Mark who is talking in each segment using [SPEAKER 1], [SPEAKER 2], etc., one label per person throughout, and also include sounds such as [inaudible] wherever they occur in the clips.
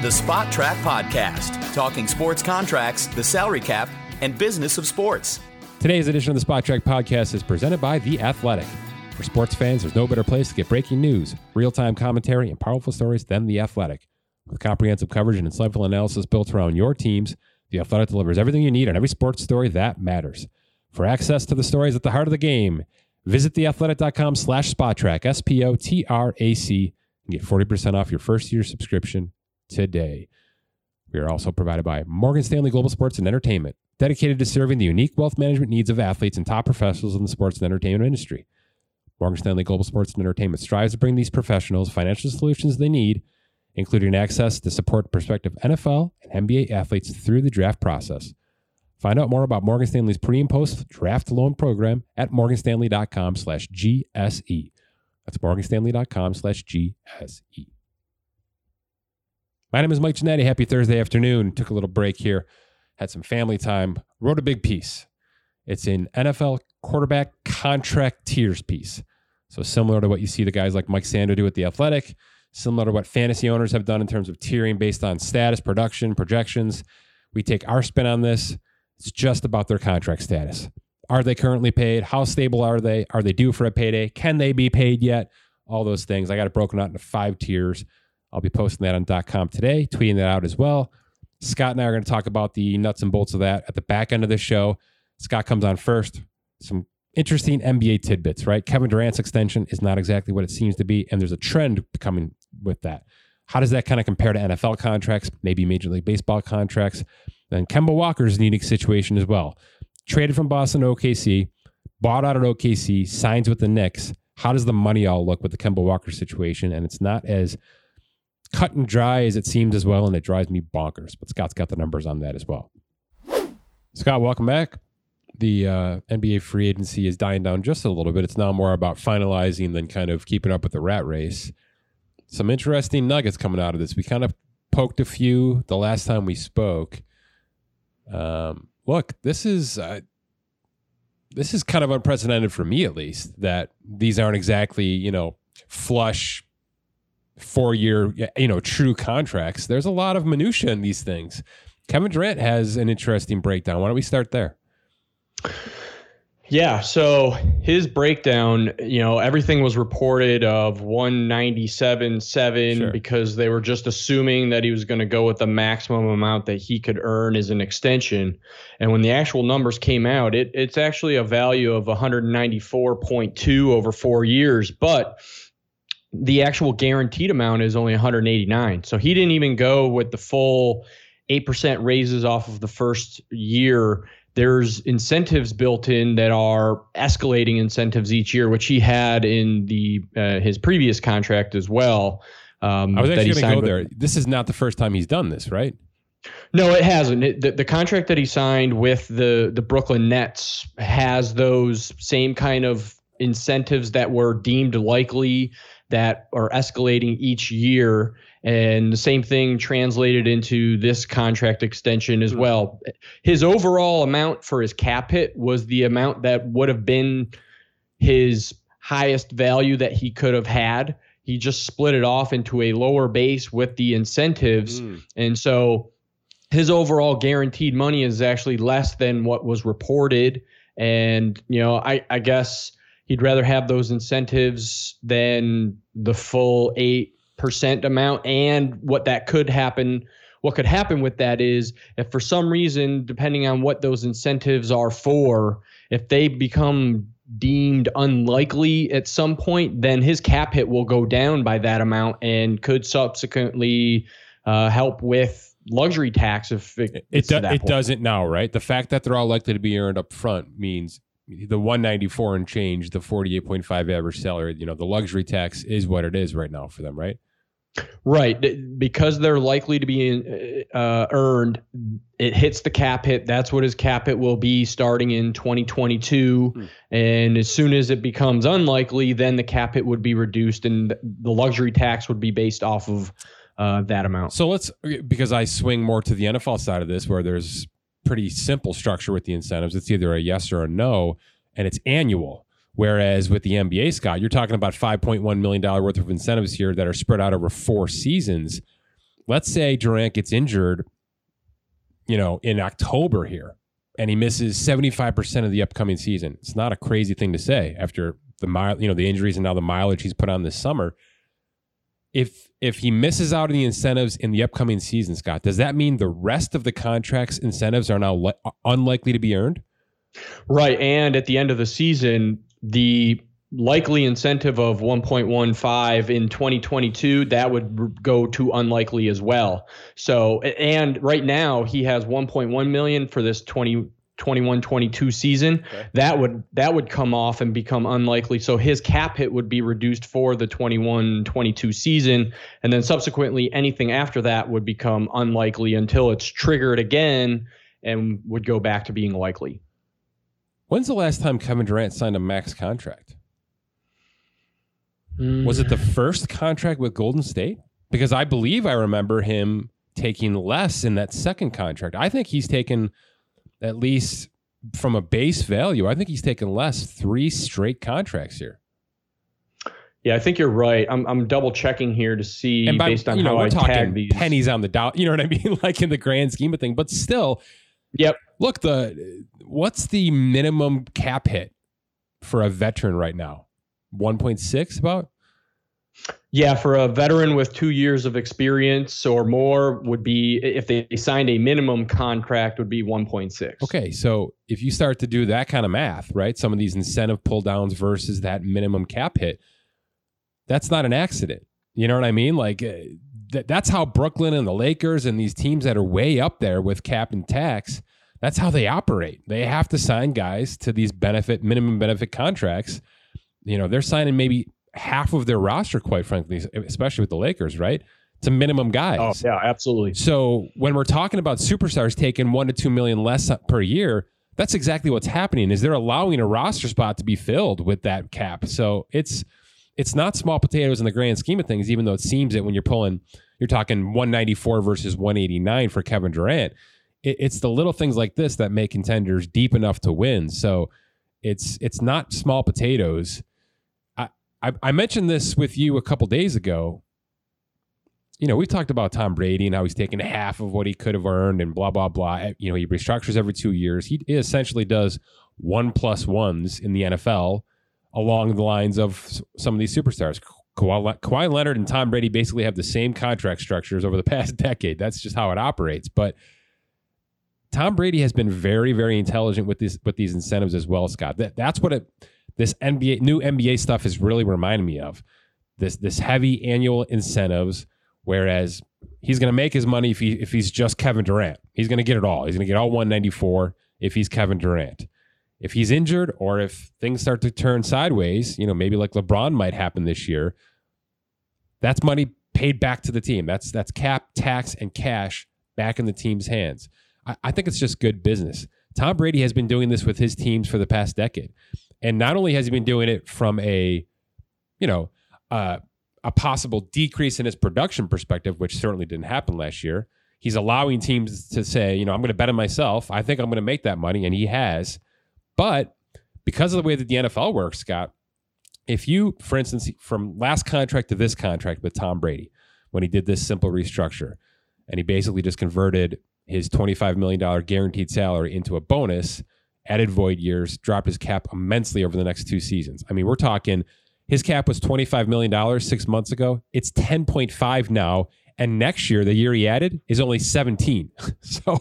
[SPEAKER 1] The Spotrac Podcast, talking sports contracts, the salary cap, and business of sports.
[SPEAKER 2] Today's edition of the Spotrac Podcast is presented by The Athletic. For sports fans, there's no better place to get breaking news, real time commentary, and powerful stories than The Athletic. With comprehensive coverage and insightful analysis built around your teams, The Athletic delivers everything you need on every sports story that matters. For access to the stories at the heart of the game, visit theathletic.com slash spotrac, S-P-O-T-R-A-C, and get 40% off your first year subscription today. We are also provided by Morgan Stanley Global Sports and Entertainment, dedicated to serving the unique wealth management needs of athletes and top professionals in the sports and entertainment industry. Morgan Stanley Global Sports and Entertainment strives to bring these professionals financial solutions they need, including access to support prospective NFL and NBA athletes through the draft process. Find out more about Morgan Stanley's pre and post draft loan program at morganstanley.com slash GSE. That's morganstanley.com slash GSE. My name is Mike Ginnitti. Happy Thursday afternoon. Took a little break here, had some family time, wrote a big piece. It's an NFL quarterback contract tiers piece. So similar to what you see the guys like Mike Sando do at the Athletic, similar to what fantasy owners have done in terms of tiering based on status, production, projections. We take our spin on this. It's just about their contract status. Are they currently paid? How stable are they? Are they due for a payday? Can they be paid yet? All those things. I got it broken out into five tiers. I'll be posting that on .com today, tweeting that out as well. Scott and I are going to talk about the nuts and bolts of that at the back end of this show. Scott comes on first. Some interesting NBA tidbits, right? Kevin Durant's extension is not exactly what it seems to be, and there's a trend coming with that. How does that kind of compare to NFL contracts, maybe Major League Baseball contracts? And Kemba Walker's unique situation as well. Traded from Boston to OKC, bought out at OKC, signs with the Knicks. How does the money all look with the Kemba Walker situation? And it's not as cut and dry as it seems as well, and it drives me bonkers. But Scott's got the numbers on that as well. Scott, welcome back. The uh, NBA free agency is dying down just a little bit. It's now more about finalizing than kind of keeping up with the rat race. Some interesting nuggets coming out of this. We kind of poked a few the last time we spoke. Um, look, this is uh, this is kind of unprecedented for me, at least. That these aren't exactly you know flush four year, you know, true contracts. There's a lot of minutia in these things. Kevin Durant has an interesting breakdown. Why don't we start there?
[SPEAKER 3] Yeah, so his breakdown, you know, everything was reported of 197.7 sure. because they were just assuming that he was going to go with the maximum amount that he could earn as an extension. And when the actual numbers came out, it, it's actually a value of 194.2 over four years. But the actual guaranteed amount is only 189. So he didn't even go with the full 8% raises off of the first year. There's incentives built in that are escalating incentives each year, which he had in the uh, his previous contract as well.
[SPEAKER 2] Um, I was actually going to go there. This is not the first time he's done this, right?
[SPEAKER 3] No, it hasn't. It, the, the contract that he signed with the the Brooklyn Nets has those same kind of incentives that were deemed likely that are escalating each year. And the same thing translated into this contract extension as hmm. well. His overall amount for his cap hit was the amount that would have been his highest value that he could have had. He just split it off into a lower base with the incentives. Mm. And so his overall guaranteed money is actually less than what was reported. And, you know, I, I guess he'd rather have those incentives than the full 8% amount. And what that could happen what could happen with that is if for some reason depending on what those incentives are for if they become deemed unlikely at some point then his cap hit will go down by that amount and could subsequently uh, help with luxury tax if it,
[SPEAKER 2] it, do, it doesn't now right? The fact that they're all likely to be earned up front means the 194 and change, the 48.5 average salary, you know, the luxury tax is what it is right now for them, right?
[SPEAKER 3] Right, because they're likely to be uh, earned. It hits the cap hit. That's what his cap hit will be starting in 2022. Hmm. And as soon as it becomes unlikely, then the cap hit would be reduced, and the luxury tax would be based off of uh, that amount.
[SPEAKER 2] So let's, because I swing more to the NFL side of this, where there's pretty simple structure with the incentives. It's either a yes or a no, and it's annual. Whereas with the NBA, Scott, you're talking about $5.1 million worth of incentives here that are spread out over four seasons. let's say Durant gets injured, you know, in October here, and he misses 75% of the upcoming season. It's not a crazy thing to say after the mile, you know, the injuries and now the mileage he's put on this summer. If if he misses out on the incentives in the upcoming season, Scott, does that mean the rest of the contract's incentives are now le- uh, unlikely to be earned?
[SPEAKER 3] Right, and at the end of the season, the likely incentive of 1.15 in 2022 that would go to unlikely as well so and right now he has 1.1 million for this 20 21 22 season okay. that would that would come off and become unlikely so his cap hit would be reduced for the 21 22 season and then subsequently anything after that would become unlikely until it's triggered again and would go back to being likely
[SPEAKER 2] when's the last time Kevin Durant signed a max contract Mm. Was it the first contract with Golden State? Because I believe I remember him taking less in that second contract. I think he's taken at least from a base value. I think he's taken less three straight contracts here.
[SPEAKER 3] Yeah, I think you're right. I'm I'm double checking here to see and by, based on you know, how we're I talking these.
[SPEAKER 2] pennies on the dollar. You know what I mean? [laughs] like in the grand scheme of thing, but still.
[SPEAKER 3] Yep.
[SPEAKER 2] Look, the what's the minimum cap hit for a veteran right now? 1.6 about?
[SPEAKER 3] Yeah, for a veteran with two years of experience or more would be if they signed a minimum contract would be 1.6.
[SPEAKER 2] Okay, so if you start to do that kind of math, right? Some of these incentive pull downs versus that minimum cap hit, that's not an accident. You know what I mean? Like uh, th- that's how Brooklyn and the Lakers and these teams that are way up there with cap and tax, that's how they operate. They have to sign guys to these benefit minimum benefit contracts you know, they're signing maybe half of their roster, quite frankly, especially with the Lakers, right? To minimum guys.
[SPEAKER 3] Oh, yeah, absolutely.
[SPEAKER 2] So when we're talking about superstars taking one to two million less per year, that's exactly what's happening. Is they're allowing a roster spot to be filled with that cap. So it's it's not small potatoes in the grand scheme of things, even though it seems that when you're pulling, you're talking 194 versus 189 for Kevin Durant. It, it's the little things like this that make contenders deep enough to win. So it's it's not small potatoes I, I mentioned this with you a couple days ago. You know, we've talked about Tom Brady and how he's taken half of what he could have earned and blah, blah, blah. Eh, you know, he restructures every two years. He essentially does one plus ones in the NFL along the lines of some of these superstars. Kawhi, Kawhi Leonard and Tom Brady basically have the same contract structures over the [laughs] past decade. That's just how it operates. But Tom Brady has been very, very intelligent with these with these incentives as well, Scott. That, that's what it this NBA new NBA stuff is really reminding me of this this heavy annual incentives. Whereas he's going to make his money if he if he's just Kevin Durant, he's going to get it all. He's going to get all 194 if he's Kevin Durant. If he's injured or if things start to turn sideways, you know, maybe like LeBron might happen this year. That's money paid back to the team. That's that's cap, tax, and cash back in the team's hands. I, I think it's just good business. Tom Brady has been doing this with his teams for the past decade. And not only has he been doing it from a, you know, uh, a possible decrease in his production perspective, which certainly didn't happen last year. He's allowing teams to say, you know, I'm going to bet on myself. I think I'm going to make that money, and he has. But because of the way that the NFL works, Scott, if you, for instance, from last contract to this contract with Tom Brady, when he did this simple restructure, and he basically just converted his $25 million guaranteed salary into a bonus added void years, dropped his cap immensely over the next two seasons. I mean, we're talking his cap was $25 million six months ago. It's 10.5 now. And next year, the year he added is only 17. [laughs] so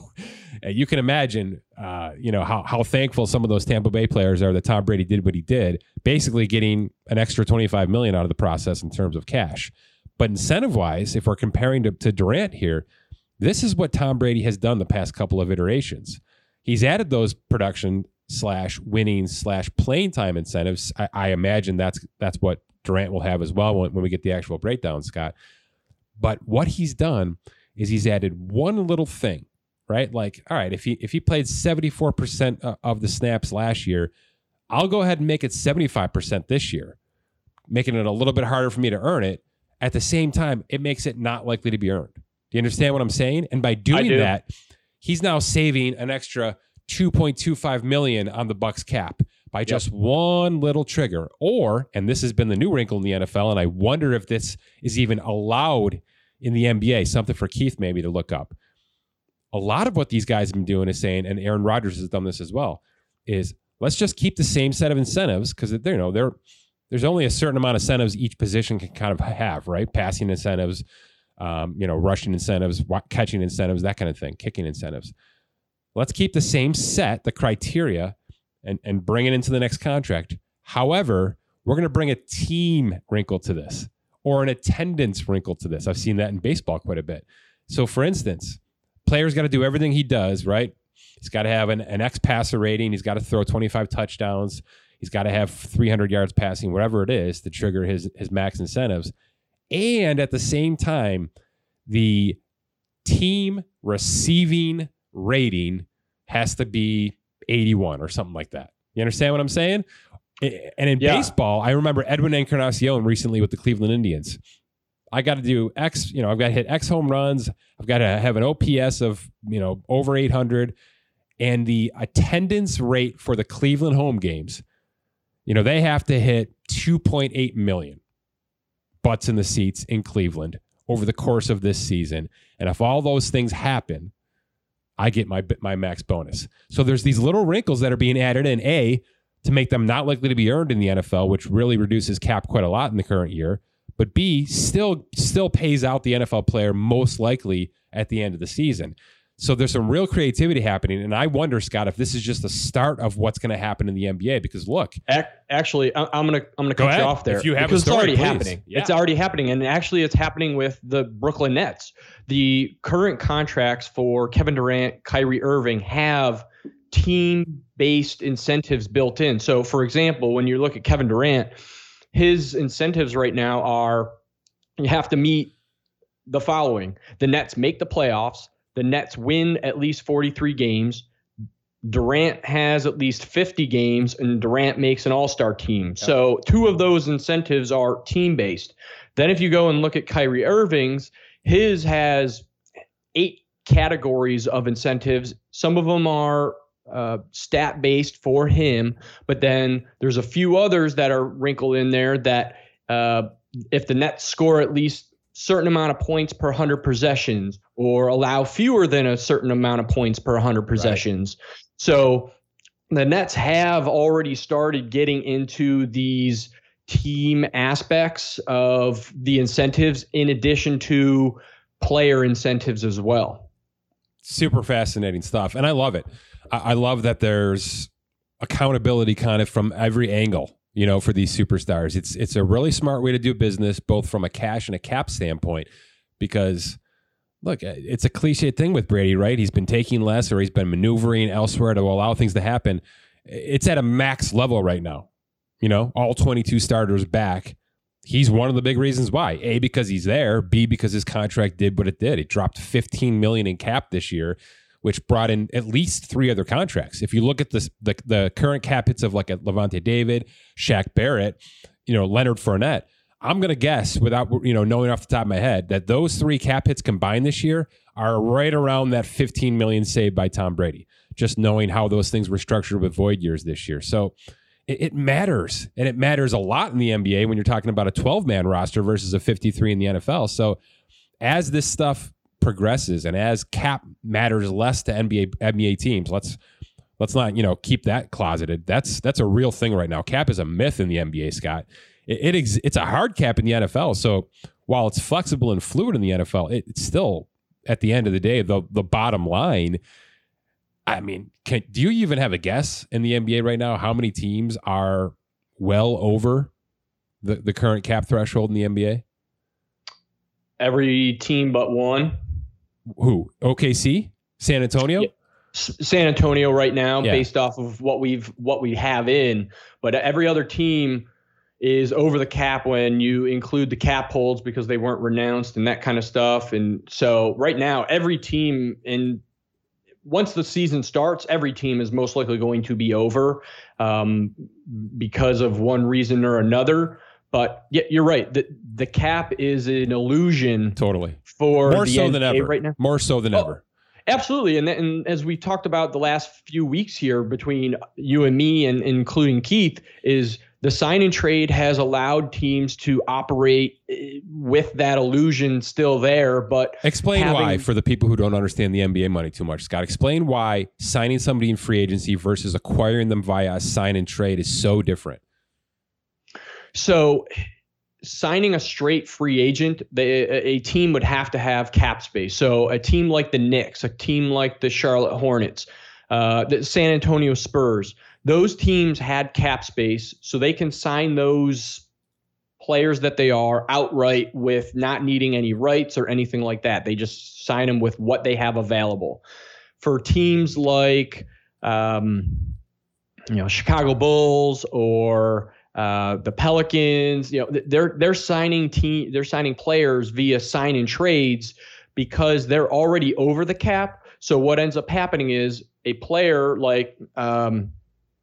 [SPEAKER 2] uh, you can imagine, uh, you know, how, how thankful some of those Tampa Bay players are that Tom Brady did what he did, basically getting an extra 25 million out of the process in terms of cash. But incentive wise, if we're comparing to, to Durant here, this is what Tom Brady has done the past couple of iterations he's added those production slash winning slash playing time incentives. I, I, imagine that's that's what Durant will have as well when, when we get the actual breakdown, Scott. But what he's done is he's added one little thing, right? Like, all right, if he if he played seventy four percent of the snaps last year, I'll go ahead and make it seventy five percent this year, making it a little bit harder for me to earn it. At the same time, it makes it not likely to be earned. Do you understand what I'm saying? And by doing that, he's now saving an extra 2.25 million on the Bucs cap by just yep. one little trigger. Or, and this has been the new wrinkle in the NFL, and I wonder if this is even allowed in the NBA, something for Keith maybe to look up. A lot of what these guys have been doing is saying, and Aaron Rodgers has done this as well, is let's just keep the same set of incentives because you know they're there's only a certain amount of incentives each position can kind of have, right? Passing incentives, um, you know, rushing incentives, catching incentives, that kind of thing, kicking incentives. Let's keep the same set, the criteria, and and bring it into the next contract. However, we're going to bring a team wrinkle to this or an attendance wrinkle to this. I've seen that in baseball quite a bit. So, for instance, player's got to do everything he does, right? He's got to have an, an X passer rating. He's got to throw 25 touchdowns. He's got to have 300 yards passing, whatever it is, to trigger his his max incentives. And at the same time, the team receiving rating has to be 81 or something like that. You understand what I'm saying? And in yeah. baseball, I remember Edwin Encarnacion recently with the Cleveland Indians. I got to do X, you know, I've got to hit X home runs. I've got to have an OPS of, you know, over 800. And the attendance rate for the Cleveland home games, you know, they have to hit 2.8 million butts in the seats in Cleveland over the course of this season. And if all those things happen, I get my my max bonus. So there's these little wrinkles that are being added in. A to make them not likely to be earned in the NFL, which really reduces cap quite a lot in the current year. But B still still pays out the NFL player most likely at the end of the season. So there's some real creativity happening, and I wonder, Scott, if this is just the start of what's going to happen in the NBA. Because look,
[SPEAKER 3] actually, I'm gonna I'm gonna cut
[SPEAKER 2] Go
[SPEAKER 3] you off there.
[SPEAKER 2] If you have
[SPEAKER 3] because
[SPEAKER 2] story,
[SPEAKER 3] it's already
[SPEAKER 2] please.
[SPEAKER 3] happening.
[SPEAKER 2] Yeah.
[SPEAKER 3] It's already happening, and actually, it's happening with the Brooklyn Nets. The current contracts for Kevin Durant, Kyrie Irving have team based incentives built in. So, for example, when you look at Kevin Durant, his incentives right now are you have to meet the following the Nets make the playoffs, the Nets win at least 43 games. Durant has at least 50 games and Durant makes an all star team. So, two of those incentives are team based. Then, if you go and look at Kyrie Irving's, his has eight categories of incentives. Some of them are uh, stat based for him, but then there's a few others that are wrinkled in there that uh, if the Nets score at least certain amount of points per 100 possessions or allow fewer than a certain amount of points per 100 possessions. Right. So the Nets have already started getting into these team aspects of the incentives in addition to player incentives as well.
[SPEAKER 2] Super fascinating stuff. And I love it. I, love that there's accountability kind of from every angle you know for these superstars. It's it's a really smart way to do business both from a cash and a cap standpoint because look uh, it's a cliche thing with brady right? He's been taking less or he's been maneuvering elsewhere to allow things to happen. It's at a max level right now you know all 22 starters back. He's one of the big reasons why. A because he's there. B because his contract did what it did. It dropped 15 million in cap this year which brought in at least three other contracts. If you look at the, the current cap hits of like a Lavonte David, Shaq Barrett, you know, Leonard Fournette, I'm going to guess without, you know, knowing off the top of my head that those three cap hits combined this year are right around that 15 million saved by Tom Brady, just knowing how those things were structured with void years this year. So it, it matters. And it matters a lot in the NBA when you're talking about a 12 man roster versus a 53 in the NFL. So as this stuff progresses and as cap matters less to NBA NBA teams, let's let's not you know keep that closeted. That's that's a real thing right now. Cap is a myth in the NBA, Scott. It, it ex- it's a hard cap in the NFL. So while it's flexible and fluid in the NFL, it, it's still at the end of the day the the bottom line. I mean, can, do you even have a guess in the NBA right now how many teams are well over the, the current cap threshold in the NBA?
[SPEAKER 3] Every team but one
[SPEAKER 2] who? OKC, San Antonio. Yeah.
[SPEAKER 3] San Antonio right now, yeah. based off of what we've what we have in, but every other team is over the cap when you include the cap holds because they weren't renounced and that kind of stuff. And so right now, every team in once the season starts, every team is most likely going to be over um, because of one reason or another. But yeah, you're right. The the cap is an illusion.
[SPEAKER 2] Totally.
[SPEAKER 3] For
[SPEAKER 2] more so
[SPEAKER 3] NBA
[SPEAKER 2] than ever
[SPEAKER 3] right now.
[SPEAKER 2] More so than oh, ever.
[SPEAKER 3] Absolutely, and and as we talked about the last few weeks here between you and me and including Keith is the sign and trade has allowed teams to operate eh, with that illusion still there. But
[SPEAKER 2] explain
[SPEAKER 3] having,
[SPEAKER 2] why for the people who don't understand the NBA money too much, Scott. Explain why signing somebody in free agency versus acquiring them via a sign and trade is so different.
[SPEAKER 3] So, signing a straight free agent, a team would have to have cap space. So, a team like the Knicks, a team like the Charlotte Hornets, uh, the San Antonio Spurs those teams had cap space, so they can sign those players that they are outright with not needing any rights or anything like that. They just sign them with what they have available. For teams like, um, you know, Chicago Bulls or uh, the Pelicans, you know, they're they're signing team they're signing players via sign and trades because they're already over the cap. So what ends up happening is a player like um,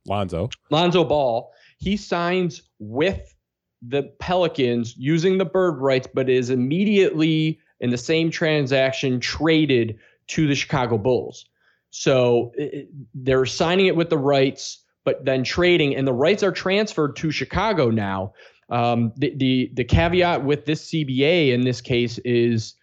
[SPEAKER 2] Lonzo.
[SPEAKER 3] Lonzo Ball. He signs with the Pelicans using the bird rights, but is immediately in the same transaction traded to the Chicago Bulls. So it, they're signing it with the rights, but then trading, and the rights are transferred to Chicago now. Um, the, the the caveat with this CBA in this case is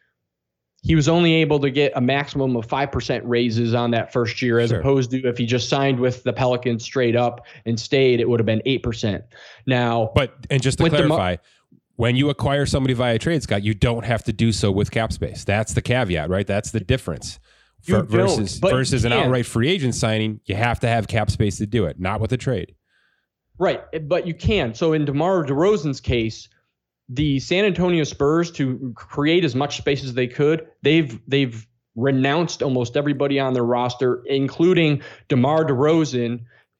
[SPEAKER 3] he was only able to get a maximum of 5% raises on that first year as sure. opposed to if he just signed with the Pelicans straight up and stayed it would have been 8%. Now
[SPEAKER 2] But and just to clarify, when you acquire somebody via trade, Scott, you don't have to do so with cap space. That's the caveat, right? That's the difference. For, versus versus an outright free agent signing, you have to have cap space to do it, not with a trade.
[SPEAKER 3] Right, eh, but you can. So in DeMar DeRozan's case, the San Antonio Spurs to create as much space as they could. They've they've renounced almost everybody on their roster, including DeMar DeRozan.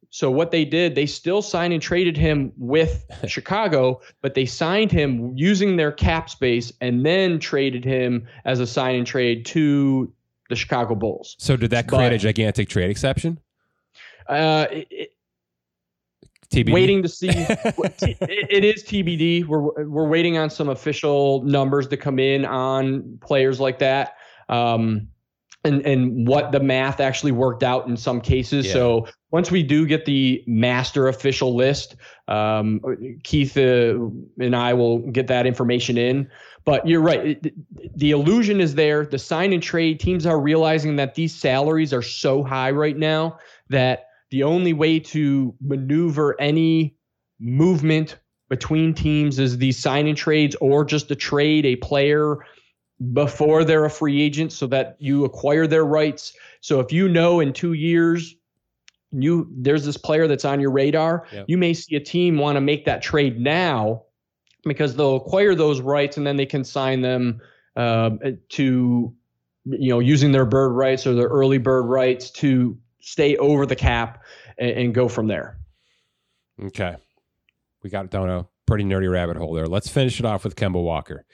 [SPEAKER 3] So what they did, they still signed and traded him with [laughs] Chicago, but they signed him using their cap space and then traded him as a sign and trade to the Chicago Bulls.
[SPEAKER 2] So did that create but, a gigantic trade exception?
[SPEAKER 3] Uh, it, TBD. Waiting to see. [laughs] it is TBD. We're we're waiting on some official numbers to come in on players like that. Um, and and what the math actually worked out in some cases. Yeah. So once we do get the master official list, um, Keith uh, and I will get that information in. But you're right. The illusion is there. The sign and trade teams are realizing that these salaries are so high right now that the only way to maneuver any movement between teams is these sign and trades or just to trade a player before they're a free agent so that you acquire their rights. So if you know in two years you there's this player that's on your radar, yep. you may see a team want to make that trade now because they'll acquire those rights and then they can sign them uh, to you know using their bird rights or their early bird rights to stay over the cap and, and go from there.
[SPEAKER 2] Okay. We got down a pretty nerdy rabbit hole there. Let's finish it off with Kemba Walker.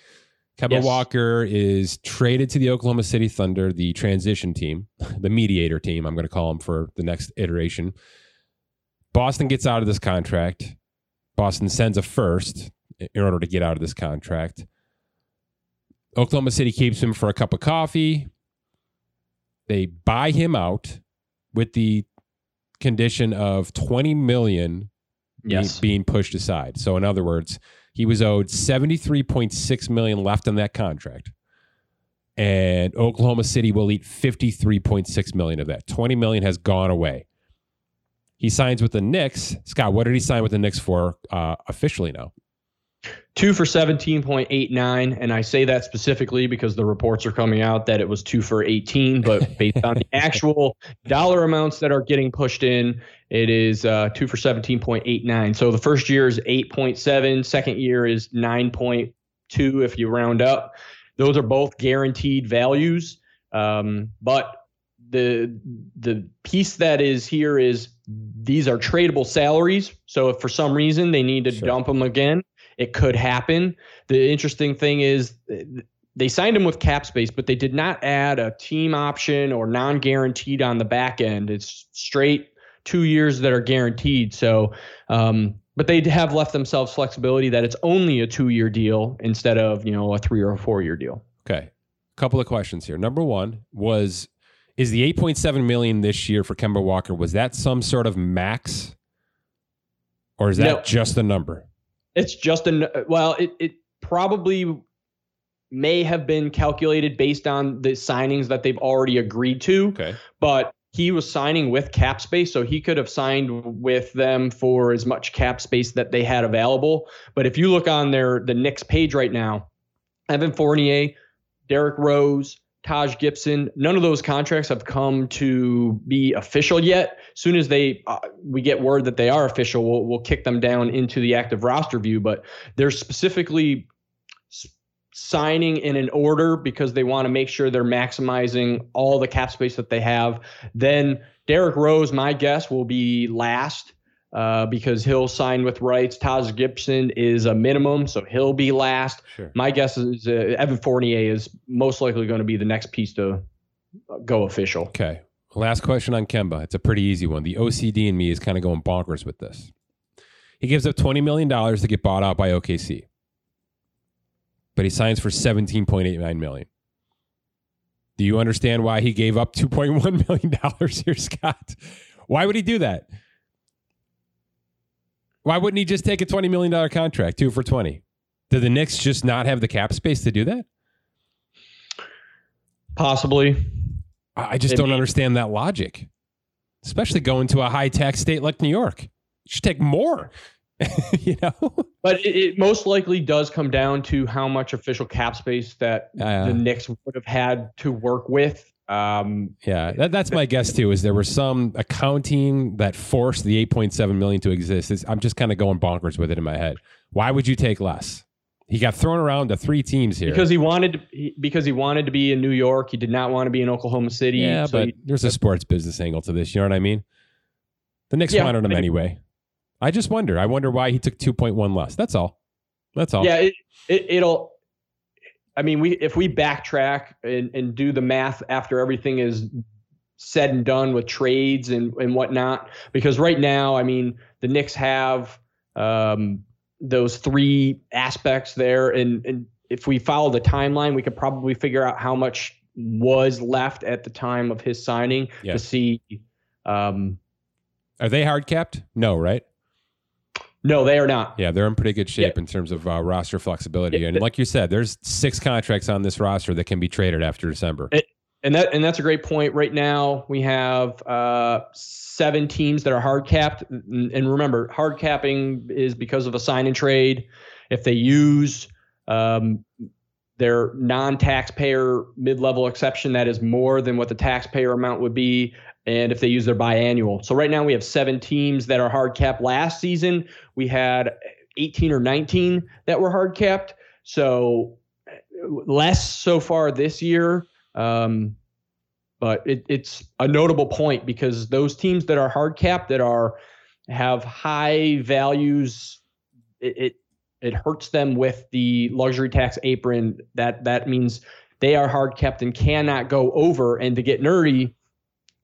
[SPEAKER 2] Kemba yes. Walker is traded to the Oklahoma City Thunder, the transition team, [laughs] the mediator team, I'm going to call them for the next iteration. Boston gets out of this contract. Boston sends a first in order to get out of this contract. Oklahoma City keeps him for a cup of coffee. They buy him out with the condition of 20 million yes. being pushed aside. So in other words, he was owed 73.6 million left on that contract. And Oklahoma City will eat 53.6 million of that. 20 million has gone away. He signs with the Knicks. Scott, what did he sign with the Knicks for uh, officially now?
[SPEAKER 3] two for 17.89 and i say that specifically because the reports are coming out that it was two for 18 but based on the [laughs] actual dollar amounts that are getting pushed in it is uh, two for 17.89 so the first year is 8.7 second year is 9.2 if you round up those are both guaranteed values um, but the the piece that is here is these are tradable salaries so if for some reason they need to sure. dump them again it could happen. The interesting thing is they signed him with cap space, but they did not add a team option or non guaranteed on the back end. It's straight two years that are guaranteed. So, um, but they have left themselves flexibility that it's only a two year deal instead of, you know, a three or a four year deal.
[SPEAKER 2] Okay. A couple of questions here. Number one was is the 8.7 million this year for Kemba Walker was that some sort of max or is that
[SPEAKER 3] No.
[SPEAKER 2] just a number?
[SPEAKER 3] It's just a, well, it it probably may have been calculated based on the signings that they've already agreed to,
[SPEAKER 2] Okay.
[SPEAKER 3] but he was signing with cap space, so he could have signed with them for as much cap space that they had available. But if you look on their the Knicks page right now, Evan Fournier, Derrick Rose, Taj Gibson, none of those contracts have come to be official yet. Soon as they uh, we get word that they are official, we'll we'll kick them down into the active roster view. But they're specifically signing in an order because they want to make sure they're maximizing all the cap space that they have. Then Derrick Rose, my guess, will be last uh, because he'll sign with rights. Taj Gibson is a minimum, so he'll be last.
[SPEAKER 2] Sure.
[SPEAKER 3] My guess is uh, Evan Fournier is most likely going to be the next piece to go official.
[SPEAKER 2] Okay. Last question on Kemba. It's a pretty easy one. The OCD in me is kind of going bonkers with this. He gives up $20 million to get bought out by OKC, but he signs for 17.89 million. Do you understand why he gave up $2.1 [laughs] million here, Scott? Why would he do that? Why wouldn't he just take a $20 million contract, two for 20? Did the Knicks just not have the cap space to do that?
[SPEAKER 3] Possibly.
[SPEAKER 2] I just don't understand that logic, especially going to a high tax state like New York. You should take more, [laughs] you know?
[SPEAKER 3] But it, it most likely does come down to how much official cap space that
[SPEAKER 2] Uh,
[SPEAKER 3] the Knicks would have had to work with. Um,
[SPEAKER 2] Yeah, that, that's my guess too. Is there was some accounting that forced the 8.7 million to exist? It's, I'm just kind of going bonkers with it in my head. Why would you take less? He got thrown around to three teams here.
[SPEAKER 3] because he wanted to, because he wanted to be in New York. He did not want to be in Oklahoma City.
[SPEAKER 2] yeah,
[SPEAKER 3] so
[SPEAKER 2] but
[SPEAKER 3] he-
[SPEAKER 2] there's a sports business angle to this. You know what I mean? The Knicks
[SPEAKER 3] Yeah,
[SPEAKER 2] wanted him anyway. I just wonder. I wonder why he took 2.1 less. That's all. That's all.
[SPEAKER 3] yeah, it, it it'll. I mean, we if we backtrack and, and do the math after everything is said and done with trades and and whatnot, because right now, I mean, the Knicks have um, those three aspects there, and and if we follow the timeline, we could probably figure out how much was left at the time of his signing to see. Um,
[SPEAKER 2] Are they hard capped? No, right?
[SPEAKER 3] No, they are not.
[SPEAKER 2] Yeah, they're in pretty good shape in terms of uh, roster flexibility. And like you said, there's six contracts on this roster that can be traded after December.
[SPEAKER 3] And that and that's a great point. Right now, we have uh, seven teams that are hard capped. And and remember, hard capping is because of a sign and trade. If they use um, their non-taxpayer mid-level exception, that is more than what the taxpayer amount would be. And if they use their biannual, so right now we have seven teams that are hard capped. Last season we had 18 or 19 that were hard capped. So less so far this year. Um, but it, it's a notable point because those teams that are hard capped that are have high values, it, it it hurts them with the luxury tax apron. That that means they are hard capped and cannot go over. And to get nerdy,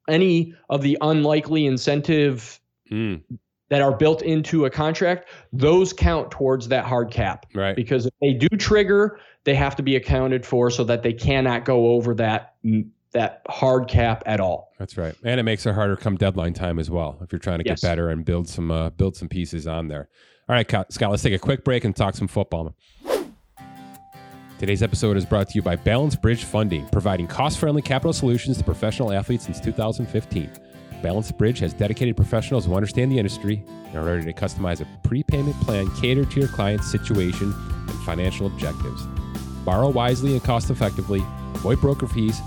[SPEAKER 3] any of the unlikely incentive
[SPEAKER 2] Mm,
[SPEAKER 3] that are built into a contract, those count towards that hard cap
[SPEAKER 2] right.
[SPEAKER 3] because if they do trigger, they have to be accounted for so that they cannot go over that that hard cap at all.
[SPEAKER 2] That's right. And it makes it harder come deadline time as well if you're trying to
[SPEAKER 3] Yes.
[SPEAKER 2] get better and build some uh, build some pieces on there. All right, Scott, Scott, let's take a quick break and talk some football. Today's episode is brought to you by Balanced Bridge Funding, providing cost-friendly capital solutions to professional athletes since 2015. Balanced Bridge has dedicated professionals who understand the industry and are ready to customize a prepayment plan catered to your client's situation and financial objectives. Borrow wisely and cost effectively, avoid broker fees,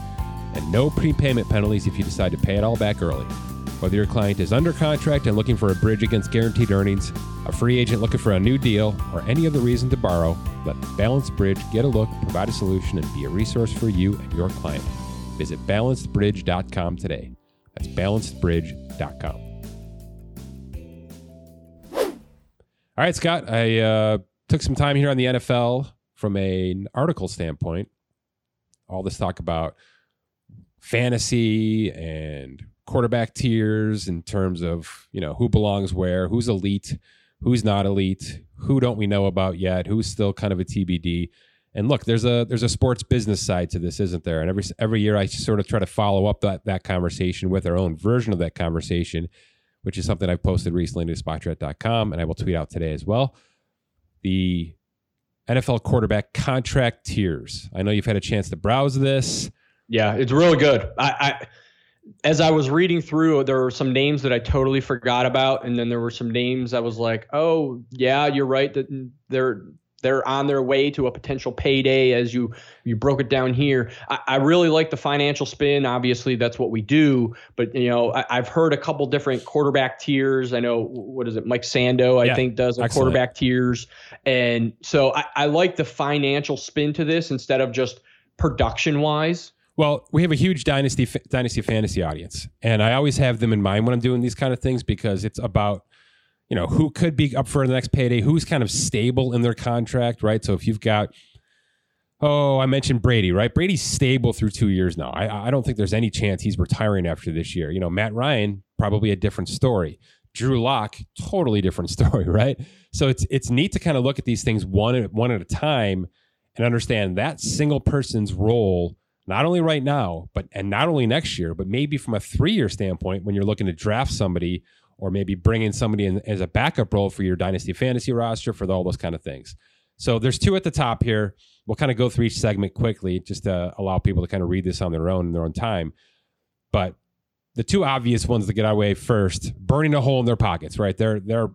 [SPEAKER 2] and no prepayment penalties if you decide to pay it all back early. Whether your client is under contract and looking for a bridge against guaranteed earnings, a free agent looking for a new deal, or any other reason to borrow, let Balanced Bridge get a look, provide a solution, and be a resource for you and your client. Visit balancedbridge.com today. That's balancedbridge.com. All right, Scott, I uh, took some time here on the NFL from an article standpoint. All this talk about fantasy and quarterback tiers in terms of you know who belongs where, who's elite, who's not elite, who don't we know about yet, who's still kind of a TBD. And look, there's a there's a sports business side to this, isn't there? And every every year I sort of try to follow up that that conversation with our own version of that conversation which is something I've posted recently to Spotrac.com, and I will tweet out today as well. The NFL quarterback contract tiers. I know you've had a chance to browse this.
[SPEAKER 3] Yeah, it's really good. I, I as I was reading through, there were some names that I totally forgot about, and then there were some names I was like, "Oh, yeah, you're right that they're they're on their way to a potential payday." As you you broke it down here, I, I really like the financial spin. Obviously, that's what we do. But you know, I, have heard a couple different quarterback tiers. I know what is it, Mike Sando, I yeah, think does a quarterback tiers, and so I, I like the financial spin to this instead of just production wise.
[SPEAKER 2] Well, we have a huge dynasty dynasty fantasy audience, and I always have them in mind when I'm doing these kind of things because it's about you know who could be up for the next payday, who's kind of stable in their contract, right? So if you've got oh, I mentioned Brady, right? Brady's stable through two years now. I, I don't think there's any chance he's retiring after this year. You know, Matt Ryan probably a different story. Drew Lock, totally different [laughs] story, right? So it's it's neat to kind of look at these things one at one at a time and understand that single person's role not only right now, but and not only next year, but maybe from a three year standpoint when you're looking to draft somebody or maybe bring in somebody in, as a backup role for your dynasty fantasy roster for all those kind of things. So there's two at the top here. We'll kind of go through each segment quickly just to allow people to kind of read this on their own in their own time. But the two obvious ones to get our way first, burning a hole in their pockets, right? They're they're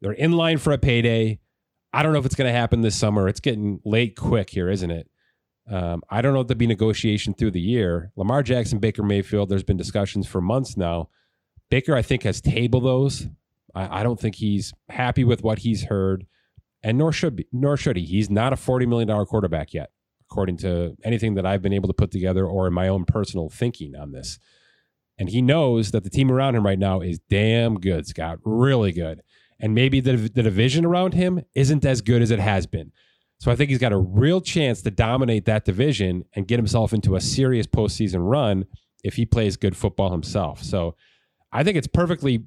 [SPEAKER 2] they're in line for a payday. I don't know if it's going to happen this summer. It's getting late quick here, isn't it? Um, I don't know if there'll be negotiation through the year. Lamar Jackson, Baker Mayfield, there's been discussions for months now. Baker, I think, has tabled those. I, I don't think he's happy with what he's heard, and nor should be, nor should he. He's not a forty million dollar quarterback yet, according to anything that I've been able to put together or in my own personal thinking on this. And he knows that the team around him right now is damn good, Scott, really good. And maybe the the division around him isn't as good as it has been. So I think he's got a real chance to dominate that division and get himself into a serious postseason run if he plays good football himself. So I think it's perfectly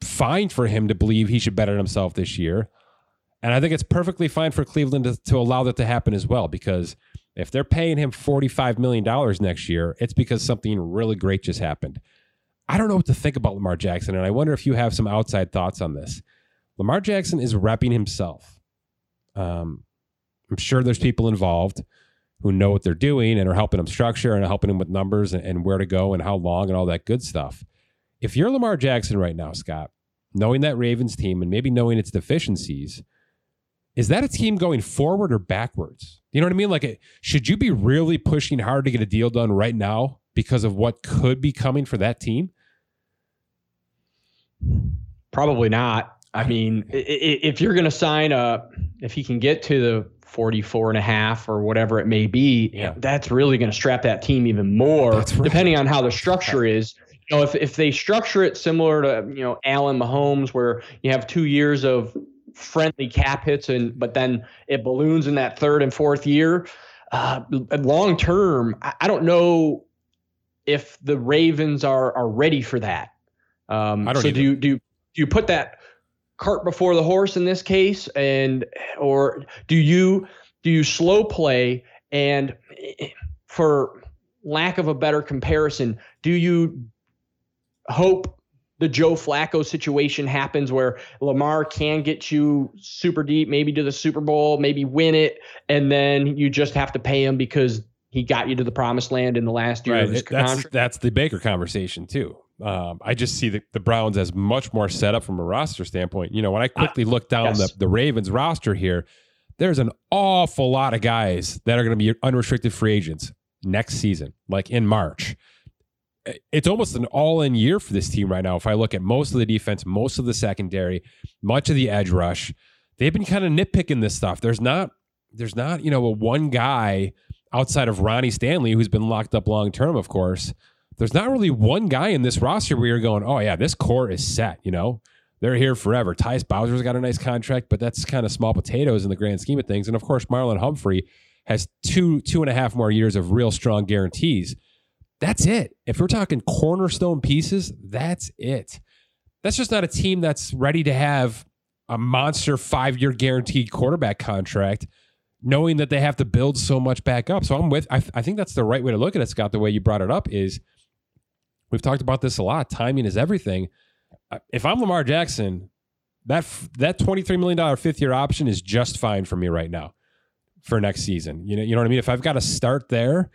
[SPEAKER 2] fine for him to believe he should better himself this year. And I think it's perfectly fine for Cleveland to, to allow that to happen as well, because if they're paying him $45 million next year, it's because something really great just happened. I don't know what to think about Lamar Jackson, and I wonder if you have some outside thoughts on this. Lamar Jackson is repping himself. Um, I'm sure there's people involved who know what they're doing and are helping them structure and helping them with numbers and, and where to go and how long and all that good stuff. If you're Lamar Jackson right now, Scott, knowing that Ravens team and maybe knowing its deficiencies, is that a team going forward or backwards? You know what I mean? Like, should you be really pushing hard to get a deal done right now because of what could be coming for that team?
[SPEAKER 3] Probably not. I mean, if you're going to sign a, if he can get to the 44 and a half or whatever it may be, yeah. that's really going to strap that team even more, right. depending on how the structure is. You know, if, if they structure it similar to, you know, Allen Mahomes, where you have two years of friendly cap hits and but then it balloons in that third and fourth year, uh, long term, I, I don't know if the Ravens are are ready for that. Um, I don't so either. do you do you, do you put that cart before the horse in this case and or do you do you slow play and for lack of a better comparison do you hope the Joe Flacco situation happens where Lamar can get you super deep, maybe to the Super Bowl, maybe win it, and then you just have to pay him because he got you to the promised land in the last year right. of his
[SPEAKER 2] that's. That's the Baker conversation too. Um, I just see the, the Browns as much more set up from a roster standpoint. You know, when I quickly look down yes. the, the Ravens roster here, there's an awful lot of guys that are going to be unrestricted free agents next season, like in March. It's almost an all in year for this team right now. If I look at most of the defense, most of the secondary, much of the edge rush, they've been kind of nitpicking this stuff. There's not, there's not, you know, a one guy outside of Ronnie Stanley who's been locked up long term, of course, there's not really one guy in this roster where you're going, oh yeah, this core is set. You know, they're here forever. Tyus Bowser's got a nice contract, but that's kind of small potatoes in the grand scheme of things. And of course, Marlon Humphrey has two two and a half more years of real strong guarantees. That's it. If we're talking cornerstone pieces, that's it. That's just not a team that's ready to have a monster five year guaranteed quarterback contract knowing that they have to build so much back up. So I'm with, I, I, think that's the right way to look at it, Scott. The way you brought it up is we've talked about this a lot. Timing is everything. Uh, if I'm Lamar Jackson, that that twenty three million dollar fifth year option is just fine for me right now for next season. You know, you know what I mean. If I've got to start there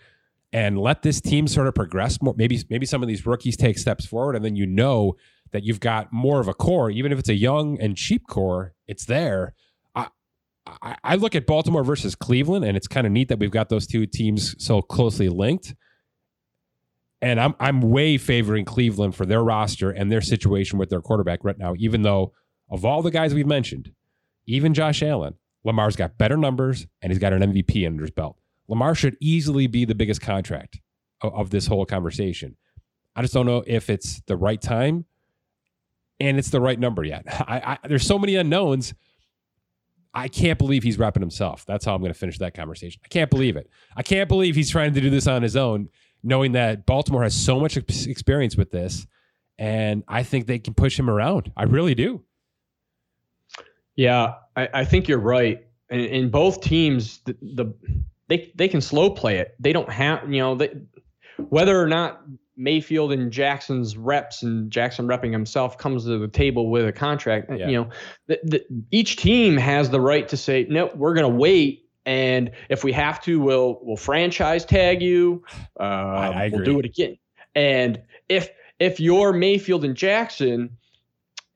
[SPEAKER 2] and let this team sort of progress more, maybe maybe some of these rookies take steps forward, and then you know that you've got more of a core, even if it's a young and cheap core, it's there. I I, I look at Baltimore versus Cleveland, and it's kind of neat that we've got those two teams so closely linked. And I'm I'm way favoring Cleveland for their roster and their situation with their quarterback right now, even though of all the guys we've mentioned, even Josh Allen, Lamar's got better numbers and he's got an MVP under his belt. Lamar should easily be the biggest contract of, of this whole conversation. I just don't know if it's the right time and it's the right number yet. [laughs] I, I, there's so many unknowns. I can't believe he's repping himself. That's how I'm going to finish that conversation. I can't believe it. I can't believe he's trying to do this on his own knowing that Baltimore has so much experience with this, and I think they can push him around. I really do.
[SPEAKER 3] Yeah, I, I think you're right. In, in both teams, the, the, they they can slow play it. They don't have you know they, whether or not Mayfield and Jackson's reps and Jackson repping himself comes to the table with a contract. Yeah. You know, the, the, each team has the right to say no. We're going to wait and if we have to, we'll we'll franchise tag you. Uh, I, I we'll do it again. And if if you're Mayfield and Jackson,